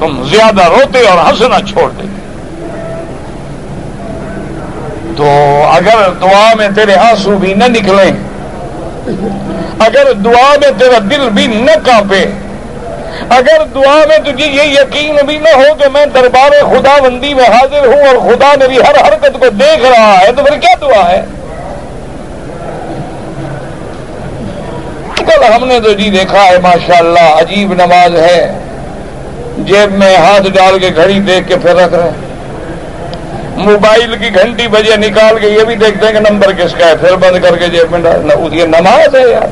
تم زیادہ روتے اور ہنسنا چھوڑ دیتے تو اگر دعا میں تیرے آنسو بھی نہ نکلیں اگر دعا میں تیرا دل بھی نہ کانپے، اگر دعا میں تجھے یہ یقین بھی نہ ہو کہ میں دربار خدا بندی میں حاضر ہوں اور خدا میری ہر حرکت کو دیکھ رہا ہے، تو پھر کیا دعا ہے؟ کل ہم نے تو جی دیکھا ہے، ماشاءاللہ عجیب نماز ہے، جیب میں ہاتھ ڈال کے گھڑی دیکھ کے پھر رکھ رہے ہیں۔ موبائل کی گھنٹی بجے نکال کے یہ بھی دیکھتے ہیں کہ نمبر کس کا ہے، پھر بند کر کے جیب میں یہ نماز ہے یار۔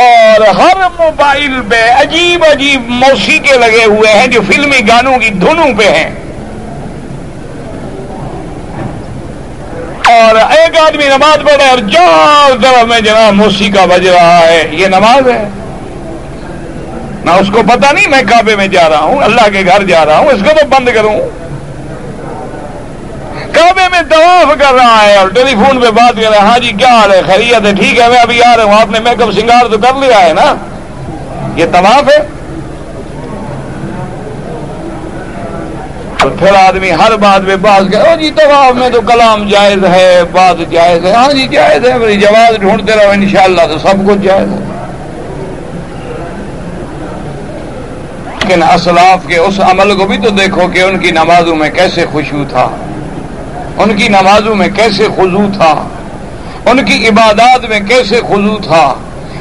اور ہر موبائل پہ عجیب عجیب موسیقے لگے ہوئے ہیں جو فلمی گانوں کی دھنوں پہ ہیں۔ اور ایک آدمی نماز پڑھ رہا ہے اور چار طرف میں جناب موسیقہ بج رہا ہے، یہ نماز ہے۔ میں اس کو پتا نہیں میں کعبے میں جا رہا ہوں، اللہ کے گھر جا رہا ہوں، اس کو تو بند کروں۔ کعبے میں طواف کر رہا ہے اور ٹیلی فون پہ بات کر رہا ہے ہاں جی کیا حال ہے؟ خیریت ہے؟ ٹھیک ہے، میں ابھی آ رہا ہوں، آپ نے میک اپ سنگار تو کر لیا ہے نا؟ یہ طواف ہے۔ پھر آدمی ہر بات میں بات کرے ہاں جی طواف میں تو کلام جائز ہے، بات جائز ہے۔ ہاں جی جائز ہے میری جواز ڈھونڈتے رہو، انشاءاللہ تو سب کچھ جائز ہے۔ لیکن اسلاف کے اس عمل کو بھی تو دیکھو کہ ان کی نمازوں میں کیسے خوشبو تھا، ان کی نمازوں میں کیسے خضو تھا، ان کی عبادات میں کیسے خضو تھا۔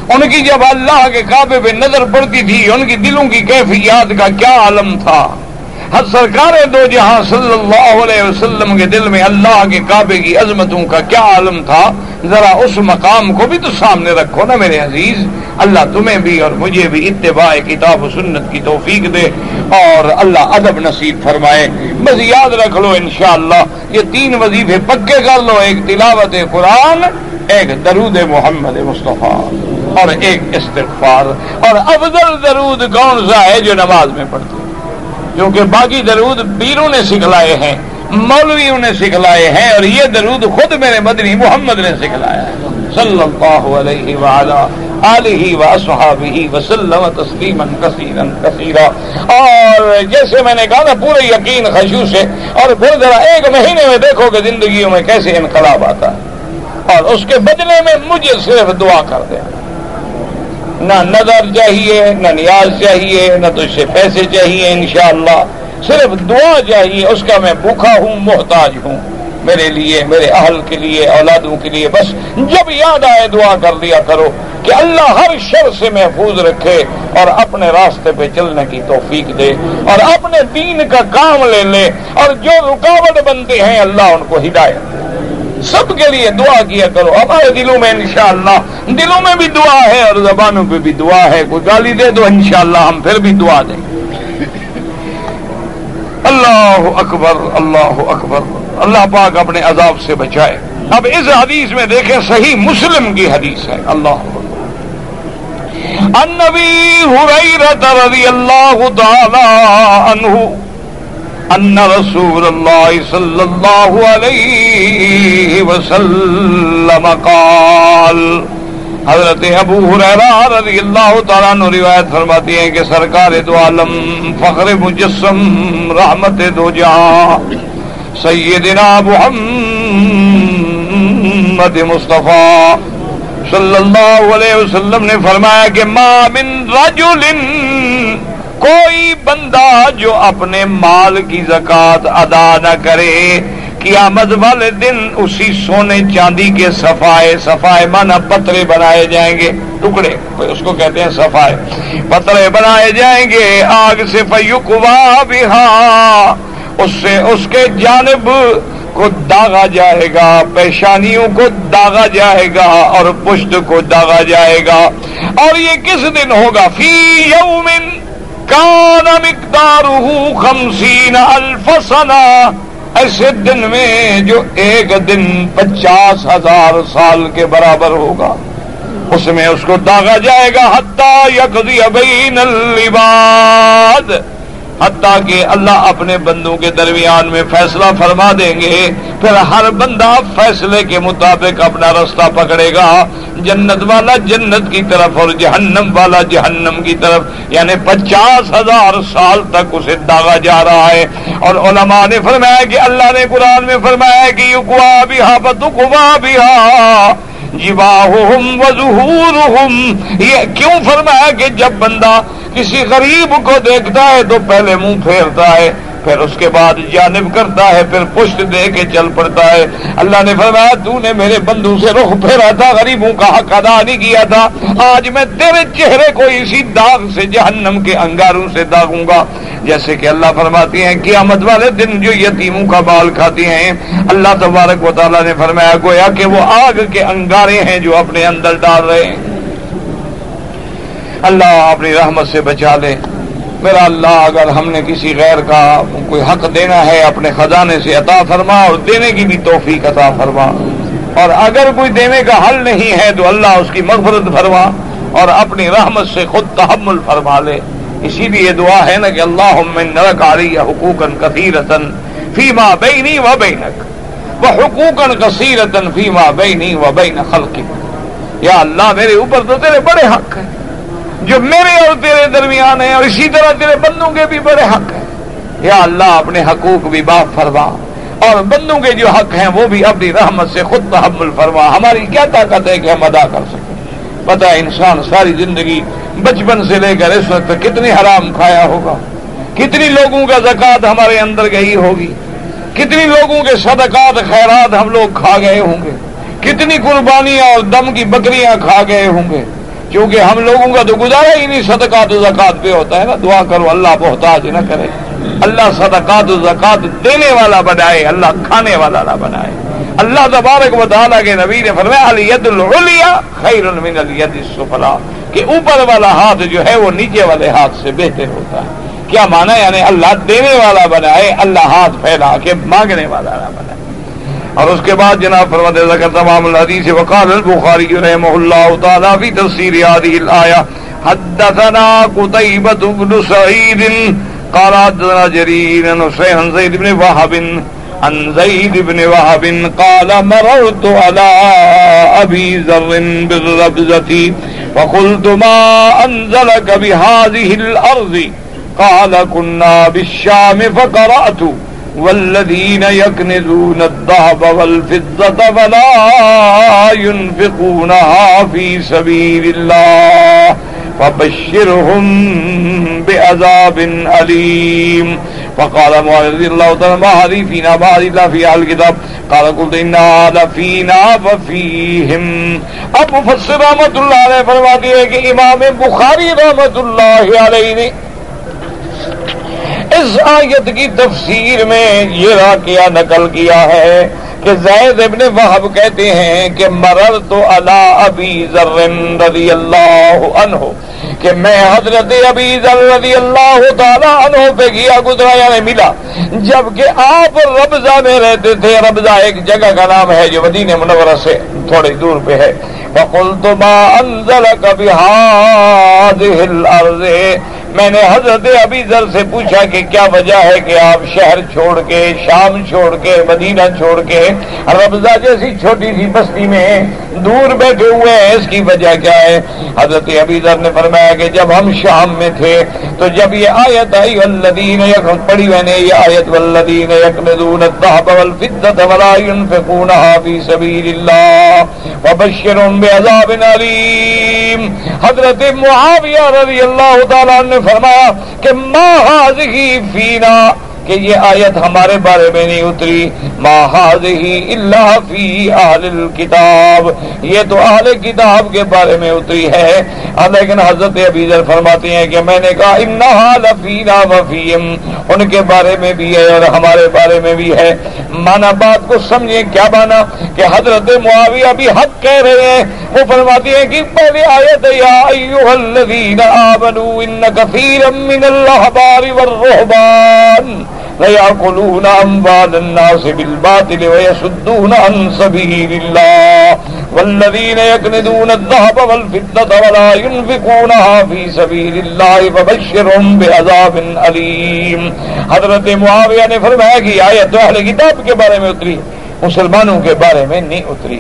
ان کی جب اللہ کے کعبے پہ نظر پڑتی تھی، ان کی دلوں کی کیفیات کا کیا عالم تھا۔ سرکار دو جہاں صلی اللہ علیہ وسلم کے دل میں اللہ کے کعبے کی عظمتوں کا کیا عالم تھا، ذرا اس مقام کو بھی تو سامنے رکھو نا میرے عزیز۔ اللہ تمہیں بھی اور مجھے بھی اتباع کتاب و سنت کی توفیق دے اور اللہ ادب نصیب فرمائے۔ بس یاد رکھ لو انشاءاللہ، یہ تین وظیفے پکے کر لو، ایک تلاوت قرآن، ایک درود محمد مصطفیٰ اور ایک استغفار۔ اور افضل درود کون سا ہے جو نماز میں پڑھتے کیونکہ باقی درود پیروں نے سکھلائے ہیں، مولویوں نے سکھلائے ہیں، اور یہ درود خود میرے مدنی محمد نے سکھلایا ہے۔ صلی اللہ علیہ وعلا آلہ و اصحابہ وسلم تسلیما کثیرا کثیرا۔ اور جیسے میں نے کہا نا، پورے یقین خشوع سے۔ اور پھر ذرا ایک مہینے میں دیکھو کہ زندگیوں میں کیسے انقلاب آتا ہے۔ اور اس کے بدلے میں مجھے صرف دعا کر دیں۔ نہ نظر چاہیے، نہ نیاز چاہیے، نہ تو اس سے پیسے چاہیے انشاءاللہ۔ صرف دعا چاہیے، اس کا میں بھوکا ہوں، محتاج ہوں۔ میرے لیے، میرے اہل کے لیے، اولادوں کے لیے، بس جب یاد آئے دعا کر دیا کرو کہ اللہ ہر شر سے محفوظ رکھے اور اپنے راستے پہ چلنے کی توفیق دے اور اپنے دین کا کام لے لے اور جو رکاوٹ بنتے ہیں، اللہ ان کو ہدایت سب کے لیے دعا کیا کرو۔ ہمارے دلوں میں انشاءاللہ۔ دلوں میں بھی دعا ہے اور زبانوں پہ بھی دعا ہے۔ کوئی گالی دے دو انشاءاللہ، ہم پھر بھی دعا دیں۔ اللہ اکبر اللہ اکبر۔ اللہ پاک اپنے عذاب سے بچائے۔ اب اس حدیث میں دیکھیں، صحیح مسلم کی حدیث ہے۔ اللہ النبی حریرت رضی اللہ تعالی عنہ۔ ان رسول اللہ صلی اللہ علیہ وسلم قال، حضرت ابو حریرہ رضی اللہ تعالیٰ عنہ روایت فرماتی ہیں کہ سرکار دو عالم فخر مجسم رحمت دو جہاں سیدنا محمد مصطفیٰ صلی اللہ علیہ وسلم نے فرمایا کہ ما من رجل کوئی بندہ جو اپنے مال کی زکات ادا نہ کرے، قیامت والے دن اسی سونے چاندی کے صفائے صفائے مانا پترے بنائے جائیں گے۔ ٹکڑے اس کو کہتے ہیں صفائے۔ پترے بنائے جائیں گے۔ آگ سے فیوکوا بہا۔ اس سے اس کے جانب کو داغا جائے گا، پیشانیوں کو داغا جائے گا اور پشت کو داغا جائے گا۔ اور یہ کس دن ہوگا؟ فی یومن کان مقدار خمسین الفسنا ایسے دن میں جو ایک دن پچاس ہزار سال کے برابر ہوگا، اس میں اس کو داغا جائے گا۔ حتہ یکدی بین العباد۔ حتیٰ کہ اللہ اپنے بندوں کے درمیان میں فیصلہ فرما دیں گے، پھر ہر بندہ فیصلے کے مطابق اپنا رستہ پکڑے گا۔ جنت والا جنت کی طرف اور جہنم والا جہنم کی طرف یعنی پچاس ہزار سال تک اسے داغا جا رہا ہے۔ اور علماء نے فرمایا کہ اللہ نے قرآن میں فرمایا کہ یقوا بھی ہا بتوا بھی ہا یہ کیوں فرمایا کہ جب بندہ کسی غریب کو دیکھتا ہے تو پہلے منہ پھیرتا ہے، پھر اس کے بعد جانب کرتا ہے، پھر پشت دے کے چل پڑتا ہے۔ اللہ نے فرمایا، تو نے میرے بندو سے رخ پھیرا تھا، غریبوں کا حق ادا نہیں کیا تھا۔ آج میں تیرے چہرے کو اسی داغ سے، جہنم کے انگاروں سے داغوں گا۔ جیسے کہ اللہ فرماتی ہیں، قیامت والے دن جو یتیموں کا بال کھاتی ہیں، اللہ تبارک و تعالیٰ نے فرمایا، گویا کہ وہ آگ کے انگارے ہیں جو اپنے اندر ڈال رہے ہیں۔ اللہ اپنی رحمت سے بچا لے میرا اللہ، اگر ہم نے کسی غیر کا کوئی حق دینا ہے، اپنے خزانے سے عطا فرما اور دینے کی بھی توفیق عطا فرما۔ اور اگر کوئی دینے کا حل نہیں ہے تو اللہ اس کی مغفرت فرما اور اپنی رحمت سے خود تحمل فرما لے۔ اسی لیے دعا ہے نا کہ اللہ نرک علی حقوق کثیرتن فیما بینی و بینک۔ وہ حقوق کثیرتن فیما بینی و بین خلقی یا اللہ، میرے اوپر تو تیرے بڑے حق ہیں۔ جو میرے اور تیرے درمیان ہے اور اسی طرح تیرے بندوں کے بھی بڑے حق ہیں۔ یا اللہ، اپنے حقوق بھی باپ فرما۔ اور بندوں کے جو حق ہیں، وہ بھی اپنی رحمت سے خود تحمل فرما۔ ہماری کیا طاقت ہے کہ ہم ادا کر سکیں؟ پتہ انسان ساری زندگی بچپن سے لے کر اس وقت کتنی حرام کھایا ہوگا۔ کتنی لوگوں کا زکوٰۃ ہمارے اندر گئی ہوگی۔ کتنی لوگوں کے صدقات، خیرات ہم لوگ کھا گئے ہوں گے۔ کتنی قربانیاں اور دم کی بکریاں کھا گئے ہوں گے۔ کیونکہ ہم لوگوں کا تو گزارا ہی نہیں، صدقات و زکات پہ ہوتا ہے نا۔ دعا کرو، اللہ محتاج نہ کرے۔ اللہ صدقات و زکات دینے والا بنائے، اللہ کھانے والا نہ بنائے۔ اللہ تبارک و تعالیٰ کے نبی نے فرمایا، الید خیر من الید السفلا۔ کہ اوپر والا ہاتھ جو ہے، وہ نیچے والے ہاتھ سے بہتر ہوتا ہے۔ کیا مانا؟ یعنی اللہ دینے والا بنائے، اللہ ہاتھ پھیلا کے مانگنے والا نہ بنائے۔ اور اس کے بعد جناب فرمت ذکر تمام الحدیث وقال البخاری رحمه الله تعالی فی تفسیر هذه الايه حدثنا قتيبة بن سعيد قال حدثنا جرير عن زيد بن وهب عن زيد بن وهب قال مررت على ابي ذر بالربزة وقلت ما انزلك بهذه الارض؟ قال، كنا بالشام فقرأت. والذين يكنزون الذهب والفضة فلا ينفقونها في سبيل الله فبشرهم بعذاب أليم فقال معاذ رضي الله تعالى ما هذه فينا ما هذه لا في أهل الكتاب قال، قلت إن هذا فينا وفيهم اب مفسر رحمت اللہ علیہ فرماتی ہے کہ امام بخاری رحمت اللہ علیہ نے اس آیت کی تفسیر میں یہ واقعہ نقل کیا ہے کہ زید ابن وحب کہتے ہیں کہ مرر تو اللہ ابی ذر رضی اللہ عنہ، کہ میں حضرت ابی ذر رضی اللہ تعالیٰ عنہ پہ گیا گزرا یعنی ملا۔ جبکہ آپ ربضہ میں رہتے تھے، ربضہ ایک جگہ کا نام ہے جو مدینہ منورہ سے تھوڑی دور پہ ہے۔ بقول تو ماں انزل کبھی ہاتھ میں نے حضرت ابھی ذر سے پوچھا کہ کیا وجہ ہے کہ آپ شہر چھوڑ کے، شام چھوڑ کے، مدینہ چھوڑ کے ربضہ جیسی چھوٹی سی بستی میں دور بیٹھے ہوئے ہیں، اس کی وجہ کیا ہے؟ حضرت ابھی ذر نے فرمایا کہ جب ہم شام میں تھے تو جب یہ آیت آئی ولدین پڑھی میں نے یہ آیت ولدین یکمدون الذهب والفضة ولا ينفقونها في سبيل الله وبشرهم بعذاب عليم حضرت معاویہ رضی اللہ تعالیٰ نے فرمایا کہ ماں حاضی فینا کہ یہ آیت ہمارے بارے میں نہیں اتری۔ ماحد ہی اللہ فی اہل کتاب یہ تو اہل کتاب کے بارے میں اتری ہے۔ لیکن حضرت ابیزر فرماتے ہیں کہ میں نے کہا لفینا وفیم ان کے بارے میں بھی ہے اور ہمارے بارے میں بھی ہے۔ مانا بات کو سمجھیں، کیا مانا کہ حضرت معاویہ بھی حق کہہ رہے ہیں۔ وہ فرماتی ہیں کہ پہلے آیت یا ایوہ الذین آمنوا، ان کثیرا من الاحبار والرہبان۔ ليأكلون أموال الناس بالباطل ويسدون عن سبيل الله والذين يكندون الذهب والفضة ولا ينفقونها في سبيل الله فبشرهم بعذاب أليم۔ حضرت معاویہ نے فرمایا کہ آیت اہل کتاب کے بارے میں اتری، مسلمانوں کے بارے میں نہیں اتری۔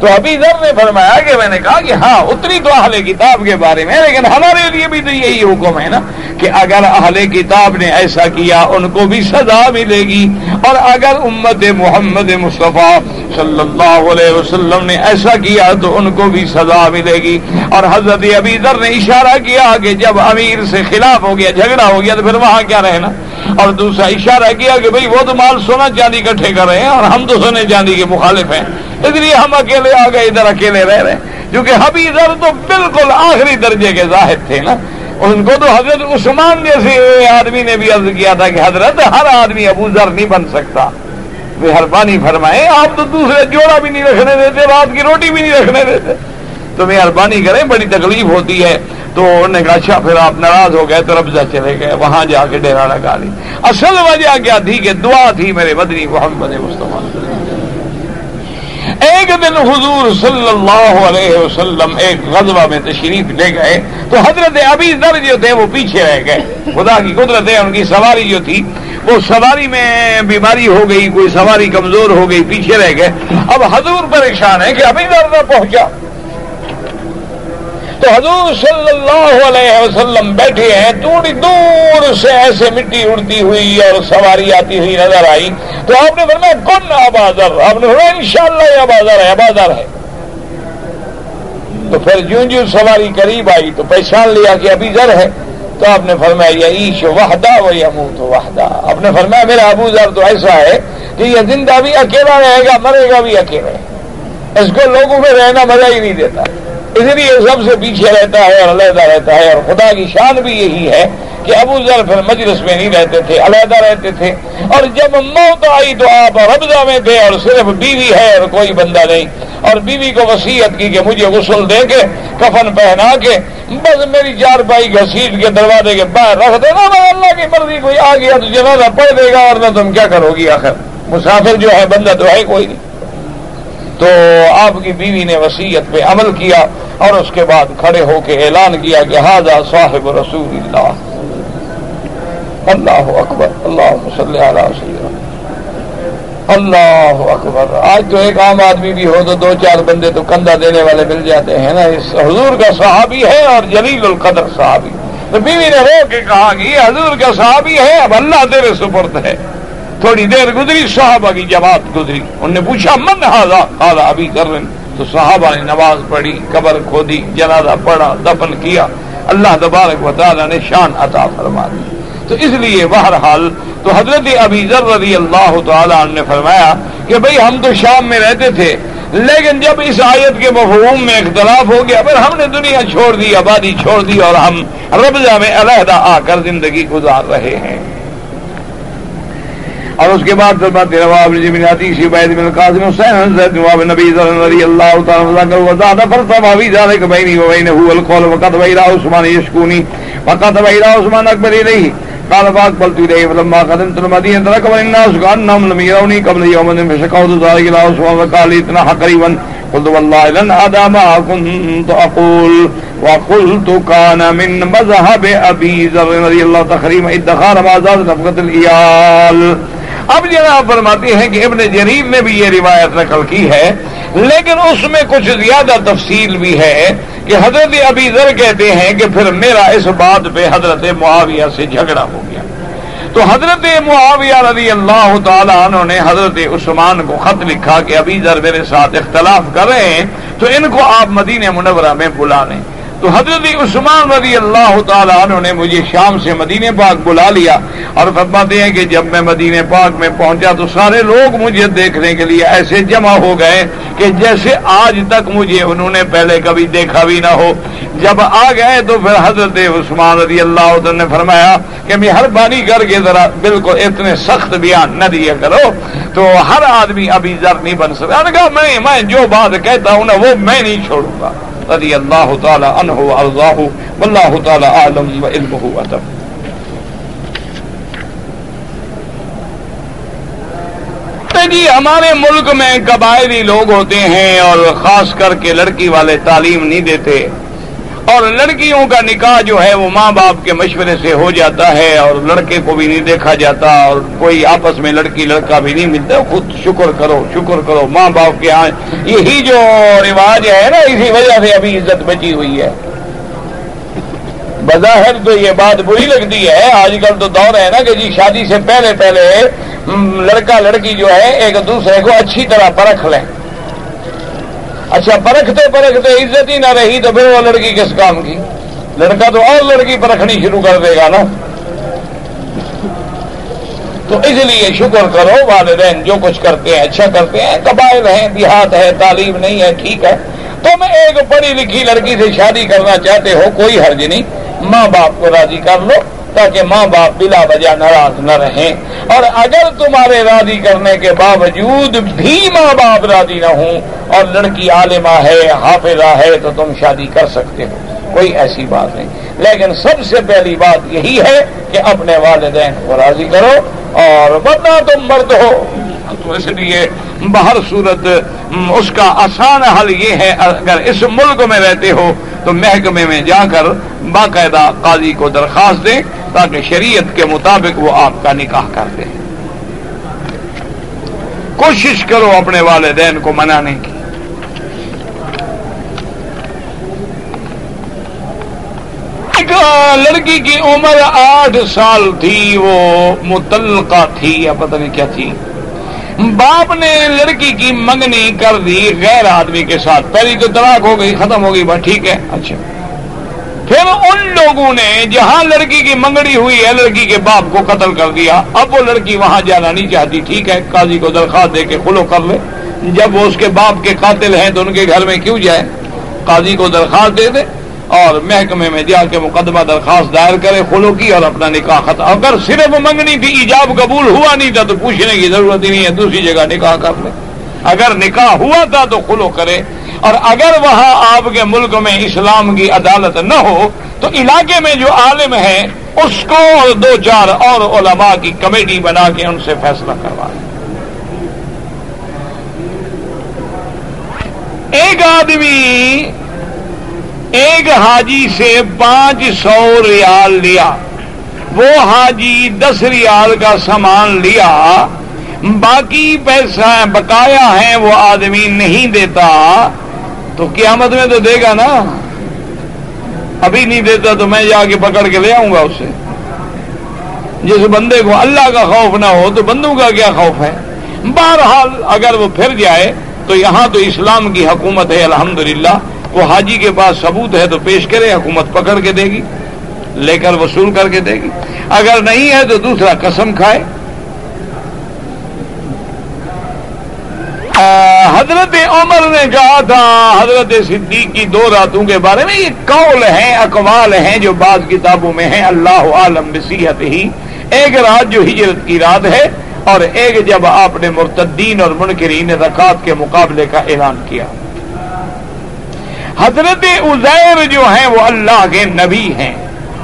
تو ابھی ذر نے فرمایا کہ میں نے کہا کہ ہاں اتری تو اہل کتاب کے بارے میں، لیکن ہمارے لیے بھی تو یہی حکم ہے نا کہ اگر اہل کتاب نے ایسا کیا، ان کو بھی سزا ملے گی۔ اور اگر امت محمد مصطفیٰ صلی اللہ علیہ وسلم نے ایسا کیا، تو ان کو بھی سزا ملے گی۔ اور حضرت ابھی ذر نے اشارہ کیا کہ جب امیر سے خلاف ہو گیا، جھگڑا ہو گیا، تو پھر وہاں کیا رہنا؟ اور دوسرا اشارہ کیا کہ بھئی وہ تو مال سونا چاندی کٹھے کر رہے ہیں اور ہم تو سونے چاندی کے مخالف ہیں۔ اس لیے ہم اکیلے آ گئے، ادھر اکیلے رہ رہے ہیں۔ کیونکہ حبی ادھر تو بالکل آخری درجے کے ظاہر تھے نا۔ ان کو تو حضرت عثمان جیسے آدمی نے بھی عرض کیا تھا کہ حضرت، ہر آدمی ابو ذر نہیں بن سکتا۔ مہربانی فرمائے آپ تو دوسرے جوڑا بھی نہیں رکھنے دیتے، رات کی روٹی بھی نہیں رکھنے دیتے۔ تو مہربانی کریں، بڑی تکلیف ہوتی ہے۔ تو انہوں نے کہا اچھا پھر آپ ناراض ہو گئے تو ربضہ چلے گئے، وہاں جا کے ڈیرا لگا لی۔ اصل وجہ کیا تھی کہ دعا تھی میرے بدنی محمد مصطفیٰ۔ ایک دن حضور صلی اللہ علیہ وسلم ایک غزوہ میں تشریف لے گئے تو حضرت ابھی در جو تھے وہ پیچھے رہ گئے۔ خدا کی قدرت ہے، ان کی سواری جو تھی، وہ سواری میں بیماری ہو گئی، کوئی سواری کمزور ہو گئی، پیچھے رہ گئے۔ اب حضور پریشان ہے کہ ابھی در نہ پہنچا۔ تو حضور صلی اللہ علیہ وسلم بیٹھے ہیں، تھوڑی دور سے ایسے مٹی اڑتی ہوئی اور سواری آتی ہوئی نظر آئی۔ تو آپ نے فرمایا، کون آبادر؟ آپ نے فرمایا ان شاء اللہ یہ آبادر ہے آبادر ہے۔ تو پھر جوں جوں سواری قریب آئی، تو پہچان لیا کہ ابھی ذر ہے۔ تو آپ نے فرمایا عیش وحدہ و یموت وحدہ۔ آپ نے فرمایا، میرا ابو ذر تو ایسا ہے کہ یہ زندہ بھی اکیلا رہے گا، مرے گا بھی اکیلا۔ اس کو لوگوں میں رہنا مزہ ہی نہیں دیتا۔ اس لیے سب سے پیچھے رہتا ہے اور علیحدہ رہتا ہے اور خدا کی شان بھی یہی ہے کہ ابو ذر پھر مجلس میں نہیں رہتے تھے، علیحدہ رہتے تھے۔ اور جب موت آئی تو آپ ربضہ میں تھے اور صرف بیوی ہے اور کوئی بندہ نہیں۔ اور بیوی کو وسیعت کی کہ مجھے غسل دے کے، کفن پہنا کے، بس میری چار بائی گھسیٹ کے دروازے کے باہر رکھ دینا میں اللہ کی مرضی کوئی آ گیا تو جنازہ پڑھ دے گا اور نہ تم کیا کرو گی آخر۔ مسافر جو ہے، بندہ تو ہے کوئی نہیں۔ تو آپ کی بیوی نے وسیعت پہ عمل کیا۔ اور اس کے بعد کھڑے ہو کے اعلان کیا کہ ہاضا صاحب رسول اللہ۔ اللہ اکبر اللہ اللہ اکبر۔ آج تو ایک عام آدمی بھی ہو تو دو چار بندے تو کندھا دینے والے مل جاتے ہیں نا۔ اس حضور کا صحابی ہے اور جلیل القدر صحابی۔ تو بیوی نے رو کے کہا کہ یہ حضور کا صحابی ہے، اب اللہ تیرے سپرد ہے۔ تھوڑی دیر گزری، صحابہ کی جماعت گزری۔ انہوں نے پوچھا، من ہاضا خالا ابھی کر رہے تو صحابہ نے نماز پڑھی، قبر کھودی، جنازہ پڑھا، دفن کیا۔ اللہ تبارک و تعالیٰ نے شان عطا فرما دی تو اس لیے بہرحال تو حضرت ابی ذر رضی اللہ تعالیٰ نے فرمایا کہ بھئی ہم تو شام میں رہتے تھے، لیکن جب اس آیت کے مفہوم میں اختلاف ہو گیا، پھر ہم نے دنیا چھوڑ دی، آبادی چھوڑ دی اور ہم ربضہ میں علیحدہ آ کر زندگی گزار رہے ہیں۔ اور اس کے بعد فرماتے نواب جی بنیادی سی بید بن قاسم حسین نواب نبی رضی اللہ علیہ اللہ تعالیٰ تعالی وزاد فرصہ بھاوی ذالک بینی و بینہ القول وقت ویرا عثمان یشکونی وقت ویرا عثمان اکبر الیہ قال فاقبلت اليه فلما قدمت المدينه ركب الناس كانهم لم يروني قبل يوم فشكوت ذلك الى عثمان وقال اتنا قريبا قلت والله لن ادا ما كنت اقول وقلت كان من مذهب ابي ذر رضي الله تخريم ادخار ما زاد نفقه الايال اب جناب فرماتے ہیں کہ ابن جریر نے بھی یہ روایت نقل کی ہے، لیکن اس میں کچھ زیادہ تفصیل بھی ہے کہ حضرت ابھی ذر کہتے ہیں کہ پھر میرا اس بات پہ حضرت معاویہ سے جھگڑا ہو گیا۔ تو حضرت معاویہ رضی اللہ تعالیٰ عنہ نے حضرت عثمان کو خط لکھا کہ ابھی ذر میرے ساتھ اختلاف کر رہے ہیں، تو ان کو آپ مدینہ منورہ میں بلا لیں۔ تو حضرت عثمان رضی اللہ تعالیٰ عنہ نے مجھے شام سے مدینہ پاک بلا لیا اور فرماتے ہیں کہ جب میں مدینہ پاک میں پہنچا تو سارے لوگ مجھے دیکھنے کے لیے ایسے جمع ہو گئے کہ جیسے آج تک مجھے انہوں نے پہلے کبھی دیکھا بھی نہ ہو۔ جب آ گئے تو پھر حضرت عثمان رضی اللہ عنہ نے فرمایا کہ مہربانی کر کے ذرا بالکل اتنے سخت بیان نہ دیا کرو۔ تو ہر آدمی ابھی ذر نہیں بن سکتا۔ کہا، میں میں جو بات کہتا ہوں نا، وہ میں نہیں چھوڑوں گا۔ رضی اللہ تعالی عنہ وارضاہ واللہ تعالی عالم و علمہ ادب. جی ہمارے ملک میں قبائلی لوگ ہوتے ہیں اور خاص کر کے لڑکی والے تعلیم نہیں دیتے. اور لڑکیوں کا نکاح جو ہے وہ ماں باپ کے مشورے سے ہو جاتا ہے اور لڑکے کو بھی نہیں دیکھا جاتا اور کوئی آپس میں لڑکی لڑکا بھی نہیں ملتا خود شکر کرو شکر کرو۔ ماں باپ کے ہاں یہی جو رواج ہے نا، اسی وجہ سے ابھی عزت بچی ہوئی ہے۔ بظاہر تو یہ بات بری لگتی ہے۔ آج کل تو دور ہے نا کہ جی شادی سے پہلے پہلے لڑکا لڑکی جو ہے، ایک دوسرے کو اچھی طرح پرکھ لیں۔ اچھا پرکھتے پرکھتے عزت ہی نہ رہی تو پھر وہ لڑکی کس کام کی؟ لڑکا تو اور لڑکی پرکھنی شروع کر دے گا نا۔ تو اس لیے شکر کرو، والدین جو کچھ کرتے ہیں اچھا کرتے ہیں، قبائل ہیں، دیہات ہے تعلیم نہیں ہے، ٹھیک ہے۔ تم ایک پڑھی لکھی لڑکی سے شادی کرنا چاہتے ہو، کوئی حرج نہیں۔ ماں باپ کو راضی کر لو۔ تاکہ ماں باپ بلا وجہ ناراض نہ رہیں۔ اور اگر تمہارے راضی کرنے کے باوجود بھی ماں باپ راضی نہ ہوں اور لڑکی عالمہ ہے، حافظہ ہے، تو تم شادی کر سکتے ہو۔ کوئی ایسی بات نہیں۔ لیکن سب سے پہلی بات یہی ہے کہ اپنے والدین کو راضی کرو اور ورنہ تم مرد ہو۔ تو اس لیے باہر صورت، اس کا آسان حل یہ ہے، اگر اس ملک میں رہتے ہو تو محکمے میں جا کر باقاعدہ قاضی کو درخواست دیں۔ تاکہ شریعت کے مطابق وہ آپ کا نکاح کر دیں کوشش کرو اپنے والدین کو منانے کی۔ لڑکی کی عمر آٹھ سال تھی، وہ متعلقہ تھی یا پتہ نہیں کیا تھی۔ باپ نے لڑکی کی منگنی کر دی، غیر آدمی کے ساتھ۔ پہلی تو طلاق ہو گئی، ختم ہو گئی، بس ٹھیک ہے اچھا۔ پھر ان لوگوں نے جہاں لڑکی کی منگڑی ہوئی ہے، لڑکی کے باپ کو قتل کر دیا۔ اب وہ لڑکی وہاں جانا نہیں چاہتی، ٹھیک ہے، قاضی کو درخواست دے کے کھلو کر لے۔ جب وہ اس کے باپ کے قاتل ہیں تو ان کے گھر میں کیوں جائے قاضی کو درخواست دے دے اور محکمے میں جا کے مقدمہ درخواست دائر کرے خلو کی اور اپنا نکاح ختم۔ اگر صرف منگنی تھی ایجاب قبول ہوا نہیں تھا تو پوچھنے کی ضرورت ہی نہیں ہے، دوسری جگہ نکاح کر لے۔ اگر نکاح ہوا تھا تو خلو کرے۔ اور اگر وہاں آپ کے ملک میں اسلام کی عدالت نہ ہو، تو علاقے میں جو عالم ہے، اس کو اور دو چار اور علماء کی کمیٹی بنا کے ان سے فیصلہ کروا ایک آدمی، ایک حاجی سے پانچ سو ریال لیا۔ وہ حاجی دس ریال کا سامان لیا۔ باقی پیسہ بقایا ہے، وہ آدمی نہیں دیتا۔ تو قیامت میں تو دے گا نا۔ ابھی نہیں دیتا تو میں جا کے پکڑ کے لے آؤں گا اسے۔ جس بندے کو اللہ کا خوف نہ ہو تو بندوں کا کیا خوف ہے؟ بہرحال اگر وہ پھر جائے تو یہاں تو اسلام کی حکومت ہے، الحمدللہ۔ وہ حاجی کے پاس ثبوت ہے تو پیش کرے، حکومت پکڑ کے دے گی، لے کر وصول کر کے دے گی۔ اگر نہیں ہے تو دوسرا قسم کھائے۔ حضرت عمر نے کہا تھا، حضرت صدیق کی دو راتوں کے بارے میں، یہ قول ہیں، اقوال ہیں جو بعض کتابوں میں ہیں، اللہ عالم بصیحت ہی۔ ایک رات جو ہجرت کی رات ہے، اور ایک جب آپ نے مرتدین اور منکرین رکعت کے مقابلے کا اعلان کیا۔ حضرت عزیر جو ہیں، وہ اللہ کے نبی ہیں۔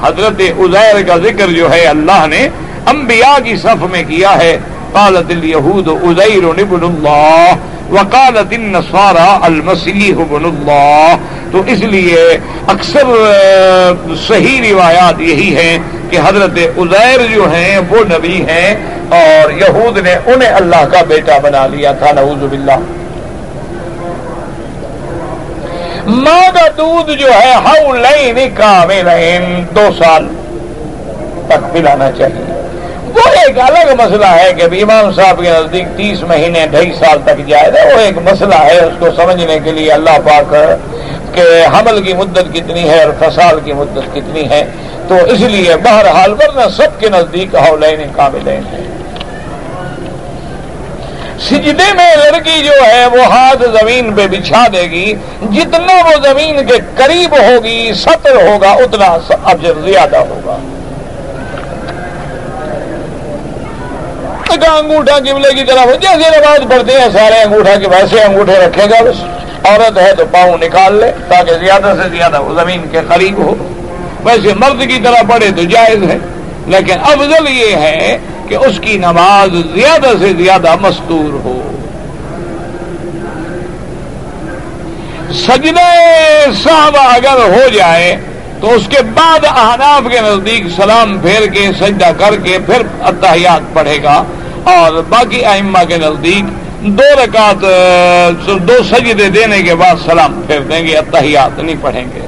حضرت عزیر کا ذکر جو ہے، اللہ نے انبیاء کی صف میں کیا ہے۔ قالت الیہود عزیر ابن اللہ وقالت النصارى المسیح ابن اللہ تو اس لیے اکثر صحیح روایات یہی ہیں کہ حضرت عزیر جو ہیں وہ نبی ہیں اور یہود نے انہیں اللہ کا بیٹا بنا لیا تھا، نعوذ باللہ۔ ماں کا دودھ جو ہے ہاؤ لین لین دو سال تک پلانا چاہیے۔ وہ ایک الگ مسئلہ ہے کہ امام صاحب کے نزدیک تیس مہینے، ڈھائی سال تک جائے گا وہ ایک مسئلہ ہے اس کو سمجھنے کے لیے اللہ پاک کہ حمل کی مدت کتنی ہے اور فصال کی مدت کتنی ہے۔ تو اس لیے بہرحال ورنہ سب کے نزدیک ہاؤ لین کاملین سجدے میں لڑکی جو ہے وہ ہاتھ زمین پہ بچھا دے گی۔ جتنا وہ زمین کے قریب ہوگی، سطر ہوگا، اتنا ابجر زیادہ ہوگا۔ انگوٹھا قبلے کی طرف۔ جیسے نماز پڑھتے ہیں، سارے انگوٹھا کے ویسے انگوٹھے رکھے گا۔ بس عورت ہے تو پاؤں نکال لے تاکہ زیادہ سے زیادہ وہ زمین کے قریب ہو۔ ویسے مرد کی طرح پڑھے تو جائز ہے، لیکن افضل یہ ہے کہ اس کی نماز زیادہ سے زیادہ مستور ہو۔ سجدہ صاحب اگر ہو جائے تو اس کے بعد احناف کے نزدیک سلام پھیر کے، سجدہ کر کے پھر اتحیات پڑھے گا۔ اور باقی ائمہ کے نزدیک دو رکعت دو سجدے دینے کے بعد سلام پھیر دیں گے، اتحیات نہیں پڑھیں گے۔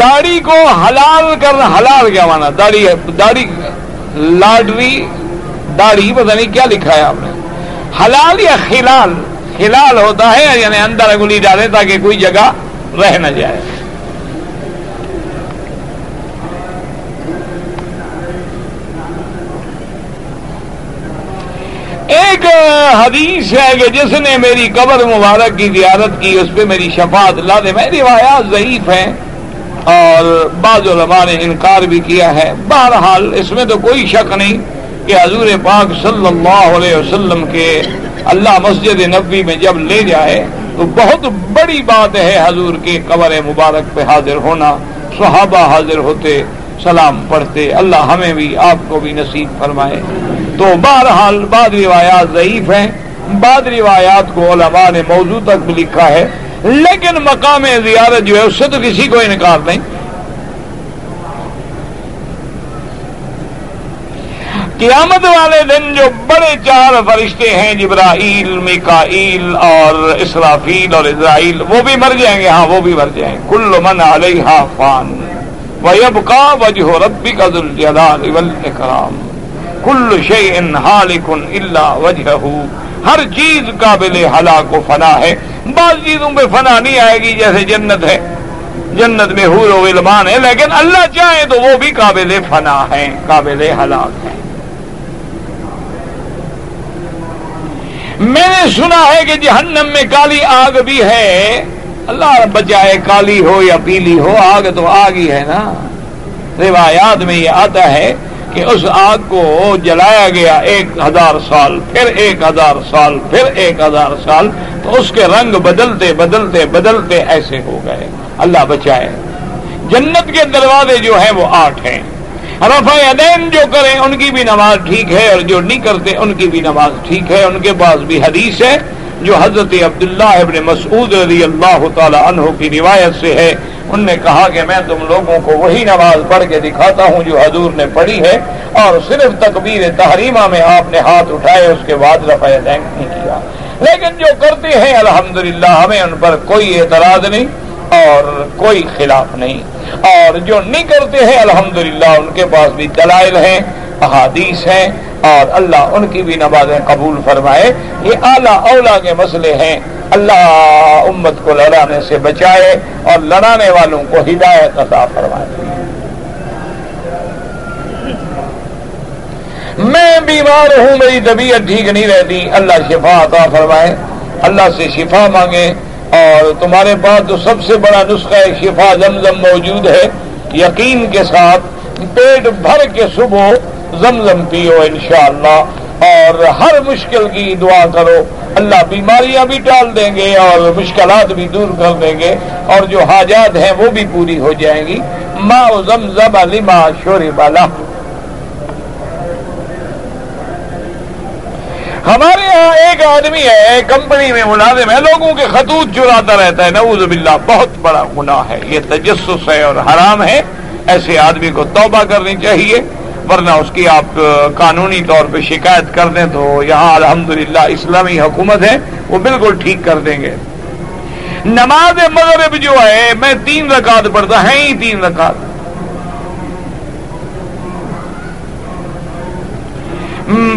داڑھی کو حلال کرنا، حلال کیا مانا؟ داڑھی داڑھی لاڈری داڑھی پتہ نہیں کیا لکھا ہے آپ نے۔ حلال یا خلال؟ خلال ہوتا ہے یعنی اندر انگلی ڈالے تاکہ کوئی جگہ رہ نہ جائے۔ ایک حدیث ہے کہ جس نے میری قبر مبارک کی زیارت کی، اس پہ میری شفاعت لا دے۔ میں روایات ضعیف ہیں اور بعض علماء نے انکار بھی کیا ہے۔ بہرحال اس میں تو کوئی شک نہیں کہ حضور پاک صلی اللہ علیہ وسلم کے اللہ مسجد نبی میں جب لے جائے تو بہت بڑی بات ہے حضور کے قبر مبارک پہ حاضر ہونا۔ صحابہ حاضر ہوتے، سلام پڑھتے، اللہ ہمیں بھی آپ کو بھی نصیب فرمائے۔ تو بہرحال بعض روایات ضعیف ہیں، بعض روایات کو علماء نے موضوع تک بھی لکھا ہے، لیکن مقام زیارت جو ہے اس سے تو کسی کو انکار نہیں۔ قیامت والے دن جو بڑے چار فرشتے ہیں جبراہیل میکائیل اور اسرافیل اور اسرائیل، وہ بھی مر جائیں گے ہاں وہ بھی مر جائیں۔ گے کل من علیہ فان ویب کا وجہ ربی کا دلجلال اکرام کل شعین ہالکن اللہ وجہ ہر چیز قابل ہلاک و فنا ہے۔ بعض چیزوں پہ فنا نہیں آئے گی جیسے جنت ہے۔ جنت میں حور و علمان ہے، لیکن اللہ چاہے تو وہ بھی قابل فنا ہے، قابل ہلاک ہے۔ میں نے سنا ہے کہ جہنم میں کالی آگ بھی ہے۔ اللہ بچائے کالی ہو یا پیلی ہو، آگ تو آگ ہی ہے نا۔ روایات میں یہ آتا ہے کہ اس آگ کو جلایا گیا ایک ہزار سال، پھر ایک ہزار سال، پھر ایک ہزار سال، تو اس کے رنگ بدلتے بدلتے بدلتے ایسے ہو گئے۔ اللہ بچائے۔ جنت کے دروازے جو ہیں وہ آٹھ ہیں۔ رفع ادین جو کریں، ان کی بھی نماز ٹھیک ہے، اور جو نہیں کرتے، ان کی بھی نماز ٹھیک ہے۔ ان کے پاس بھی حدیث ہے، جو حضرت عبداللہ ابن مسعود رضی اللہ تعالی عنہ کی روایت سے ہے۔ ان نے کہا کہ میں تم لوگوں کو وہی نماز پڑھ کے دکھاتا ہوں جو حضور نے پڑھی ہے، اور صرف تکبیر تحریمہ میں آپ نے ہاتھ اٹھائے، اس کے بعد رفع دین نہیں کیا۔ لیکن جو کرتے ہیں، الحمدللہ، ہمیں ان پر کوئی اعتراض نہیں اور کوئی خلاف نہیں۔ اور جو نہیں کرتے ہیں، الحمدللہ، ان کے پاس بھی دلائل ہیں، احادیث ہیں، اور اللہ ان کی بھی نمازیں قبول فرمائے۔ یہ اعلیٰ اولا کے مسئلے ہیں۔ اللہ امت کو لڑانے سے بچائے اور لڑانے والوں کو ہدایت عطا فرمائے۔ میں بیمار ہوں، میری طبیعت ٹھیک نہیں رہتی، اللہ شفا عطا فرمائے، اللہ سے شفا مانگے۔ اور تمہارے پاس تو سب سے بڑا نسخہ شفا زمزم موجود ہے۔ یقین کے ساتھ پیٹ بھر کے صبح زمزم پیو انشاءاللہ۔ اور ہر مشکل کی دعا کرو۔ اللہ بیماریاں بھی ٹال دیں گے اور مشکلات بھی دور کر دیں گے اور جو حاجات ہیں وہ بھی پوری ہو جائیں گی۔ ماں زمزم علی ماں شور بالا ہمارے یہاں ایک آدمی ہے، کمپنی میں ملازم ہے، لوگوں کے خطوط چراتا رہتا ہے۔ نعوذ باللہ، بہت بڑا گناہ ہے۔ یہ تجسس ہے اور حرام ہے۔ ایسے آدمی کو توبہ کرنی چاہیے۔ ورنہ اس کی آپ قانونی طور پہ شکایت کر دیں تو یہاں الحمدللہ اسلامی حکومت ہے، وہ بالکل ٹھیک کر دیں گے۔ نماز مغرب جو ہے، میں تین رکعت پڑھتا ہے ہی تین رکعت۔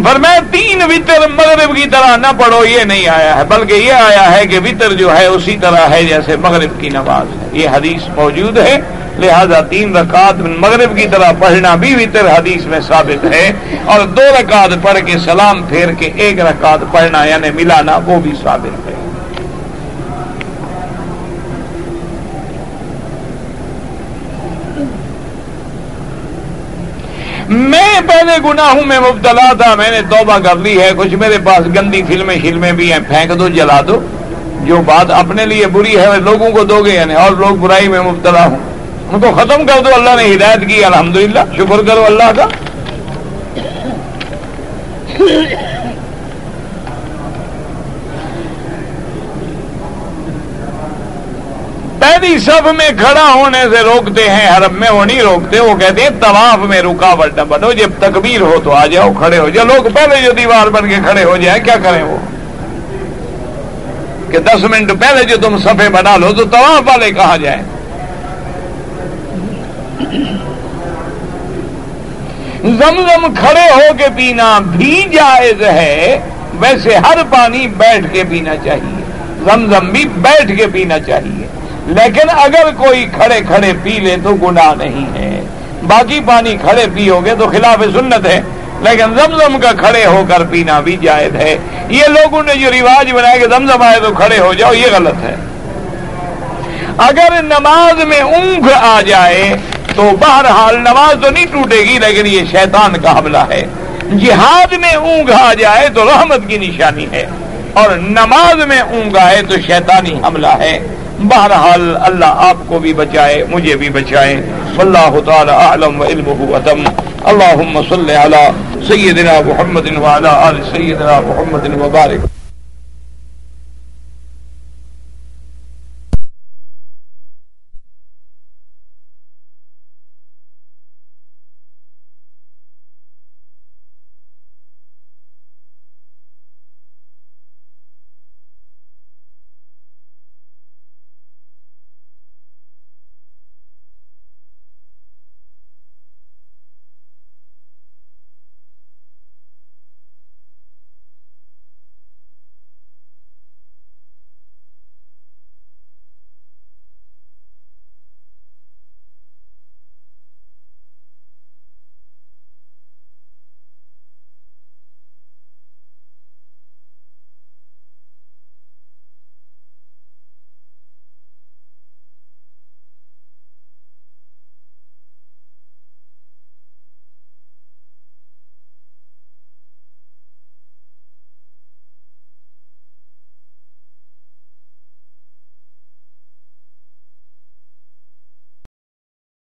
پر میں تین وطر مغرب کی طرح نہ پڑھو، یہ نہیں آیا ہے، بلکہ یہ آیا ہے کہ وطر جو ہے، اسی طرح ہے جیسے مغرب کی نماز ہے۔ یہ حدیث موجود ہے۔ لہذا تین رکعت مغرب کی طرح پڑھنا بھی وطر حدیث میں ثابت ہے اور دو رکعت پڑھ کے سلام پھیر کے ایک رکعت پڑھنا یعنی ملانا وہ بھی ثابت ہے۔ میں پہلے گناہوں میں مبتلا تھا، میں نے توبہ کر لی ہے، کچھ میرے پاس گندی فلمیں، شلمیں بھی ہیں، پھینک دو، جلا دو۔ جو بات اپنے لیے بری ہے لوگوں کو دو گے یعنی اور لوگ برائی میں مبتلا ہوں۔ ان کو ختم کر دو، اللہ نے ہدایت کی، الحمدللہ، شکر کرو اللہ کا۔ پہلی سب میں کھڑا ہونے سے روکتے ہیں، حرم میں وہ نہیں روکتے، وہ کہتے ہیں طواف میں رکاوٹ نہ بنو، جب تکبیر ہو تو آ جاؤ، کھڑے ہو جاؤ۔ لوگ پہلے جو دیوار بن کے کھڑے ہو جائیں، کیا کریں وہ؟ کہ دس منٹ پہلے جو تم صفے بنا لو تو طواف والے کہاں جائیں؟ زمزم کھڑے ہو کے پینا بھی جائز ہے، ویسے ہر پانی بیٹھ کے پینا چاہیے۔ زمزم بھی بیٹھ کے پینا چاہیے۔ لیکن اگر کوئی کھڑے کھڑے پی لے تو گناہ نہیں ہے۔ باقی پانی کھڑے پیو گے تو خلاف سنت ہے۔ لیکن زمزم کا کھڑے ہو کر پینا بھی جائز ہے۔ یہ لوگوں نے جو رواج بنایا کہ زمزم آئے تو کھڑے ہو جاؤ، یہ غلط ہے۔ اگر نماز میں اونگ آ جائے تو بہرحال نماز تو نہیں ٹوٹے گی، لیکن یہ شیطان کا حملہ ہے۔ جہاد میں اونگ آ جائے تو رحمت کی نشانی ہے، اور نماز میں اونگ آئے تو شیطانی حملہ ہے۔ بہرحال اللہ آپ کو بھی بچائے، مجھے بھی بچائے۔ اللہ تعالی عالم و علم اتم۔ اللہ صلی علی سیدنا محمد وعلی آل سیدنا محمد وبارک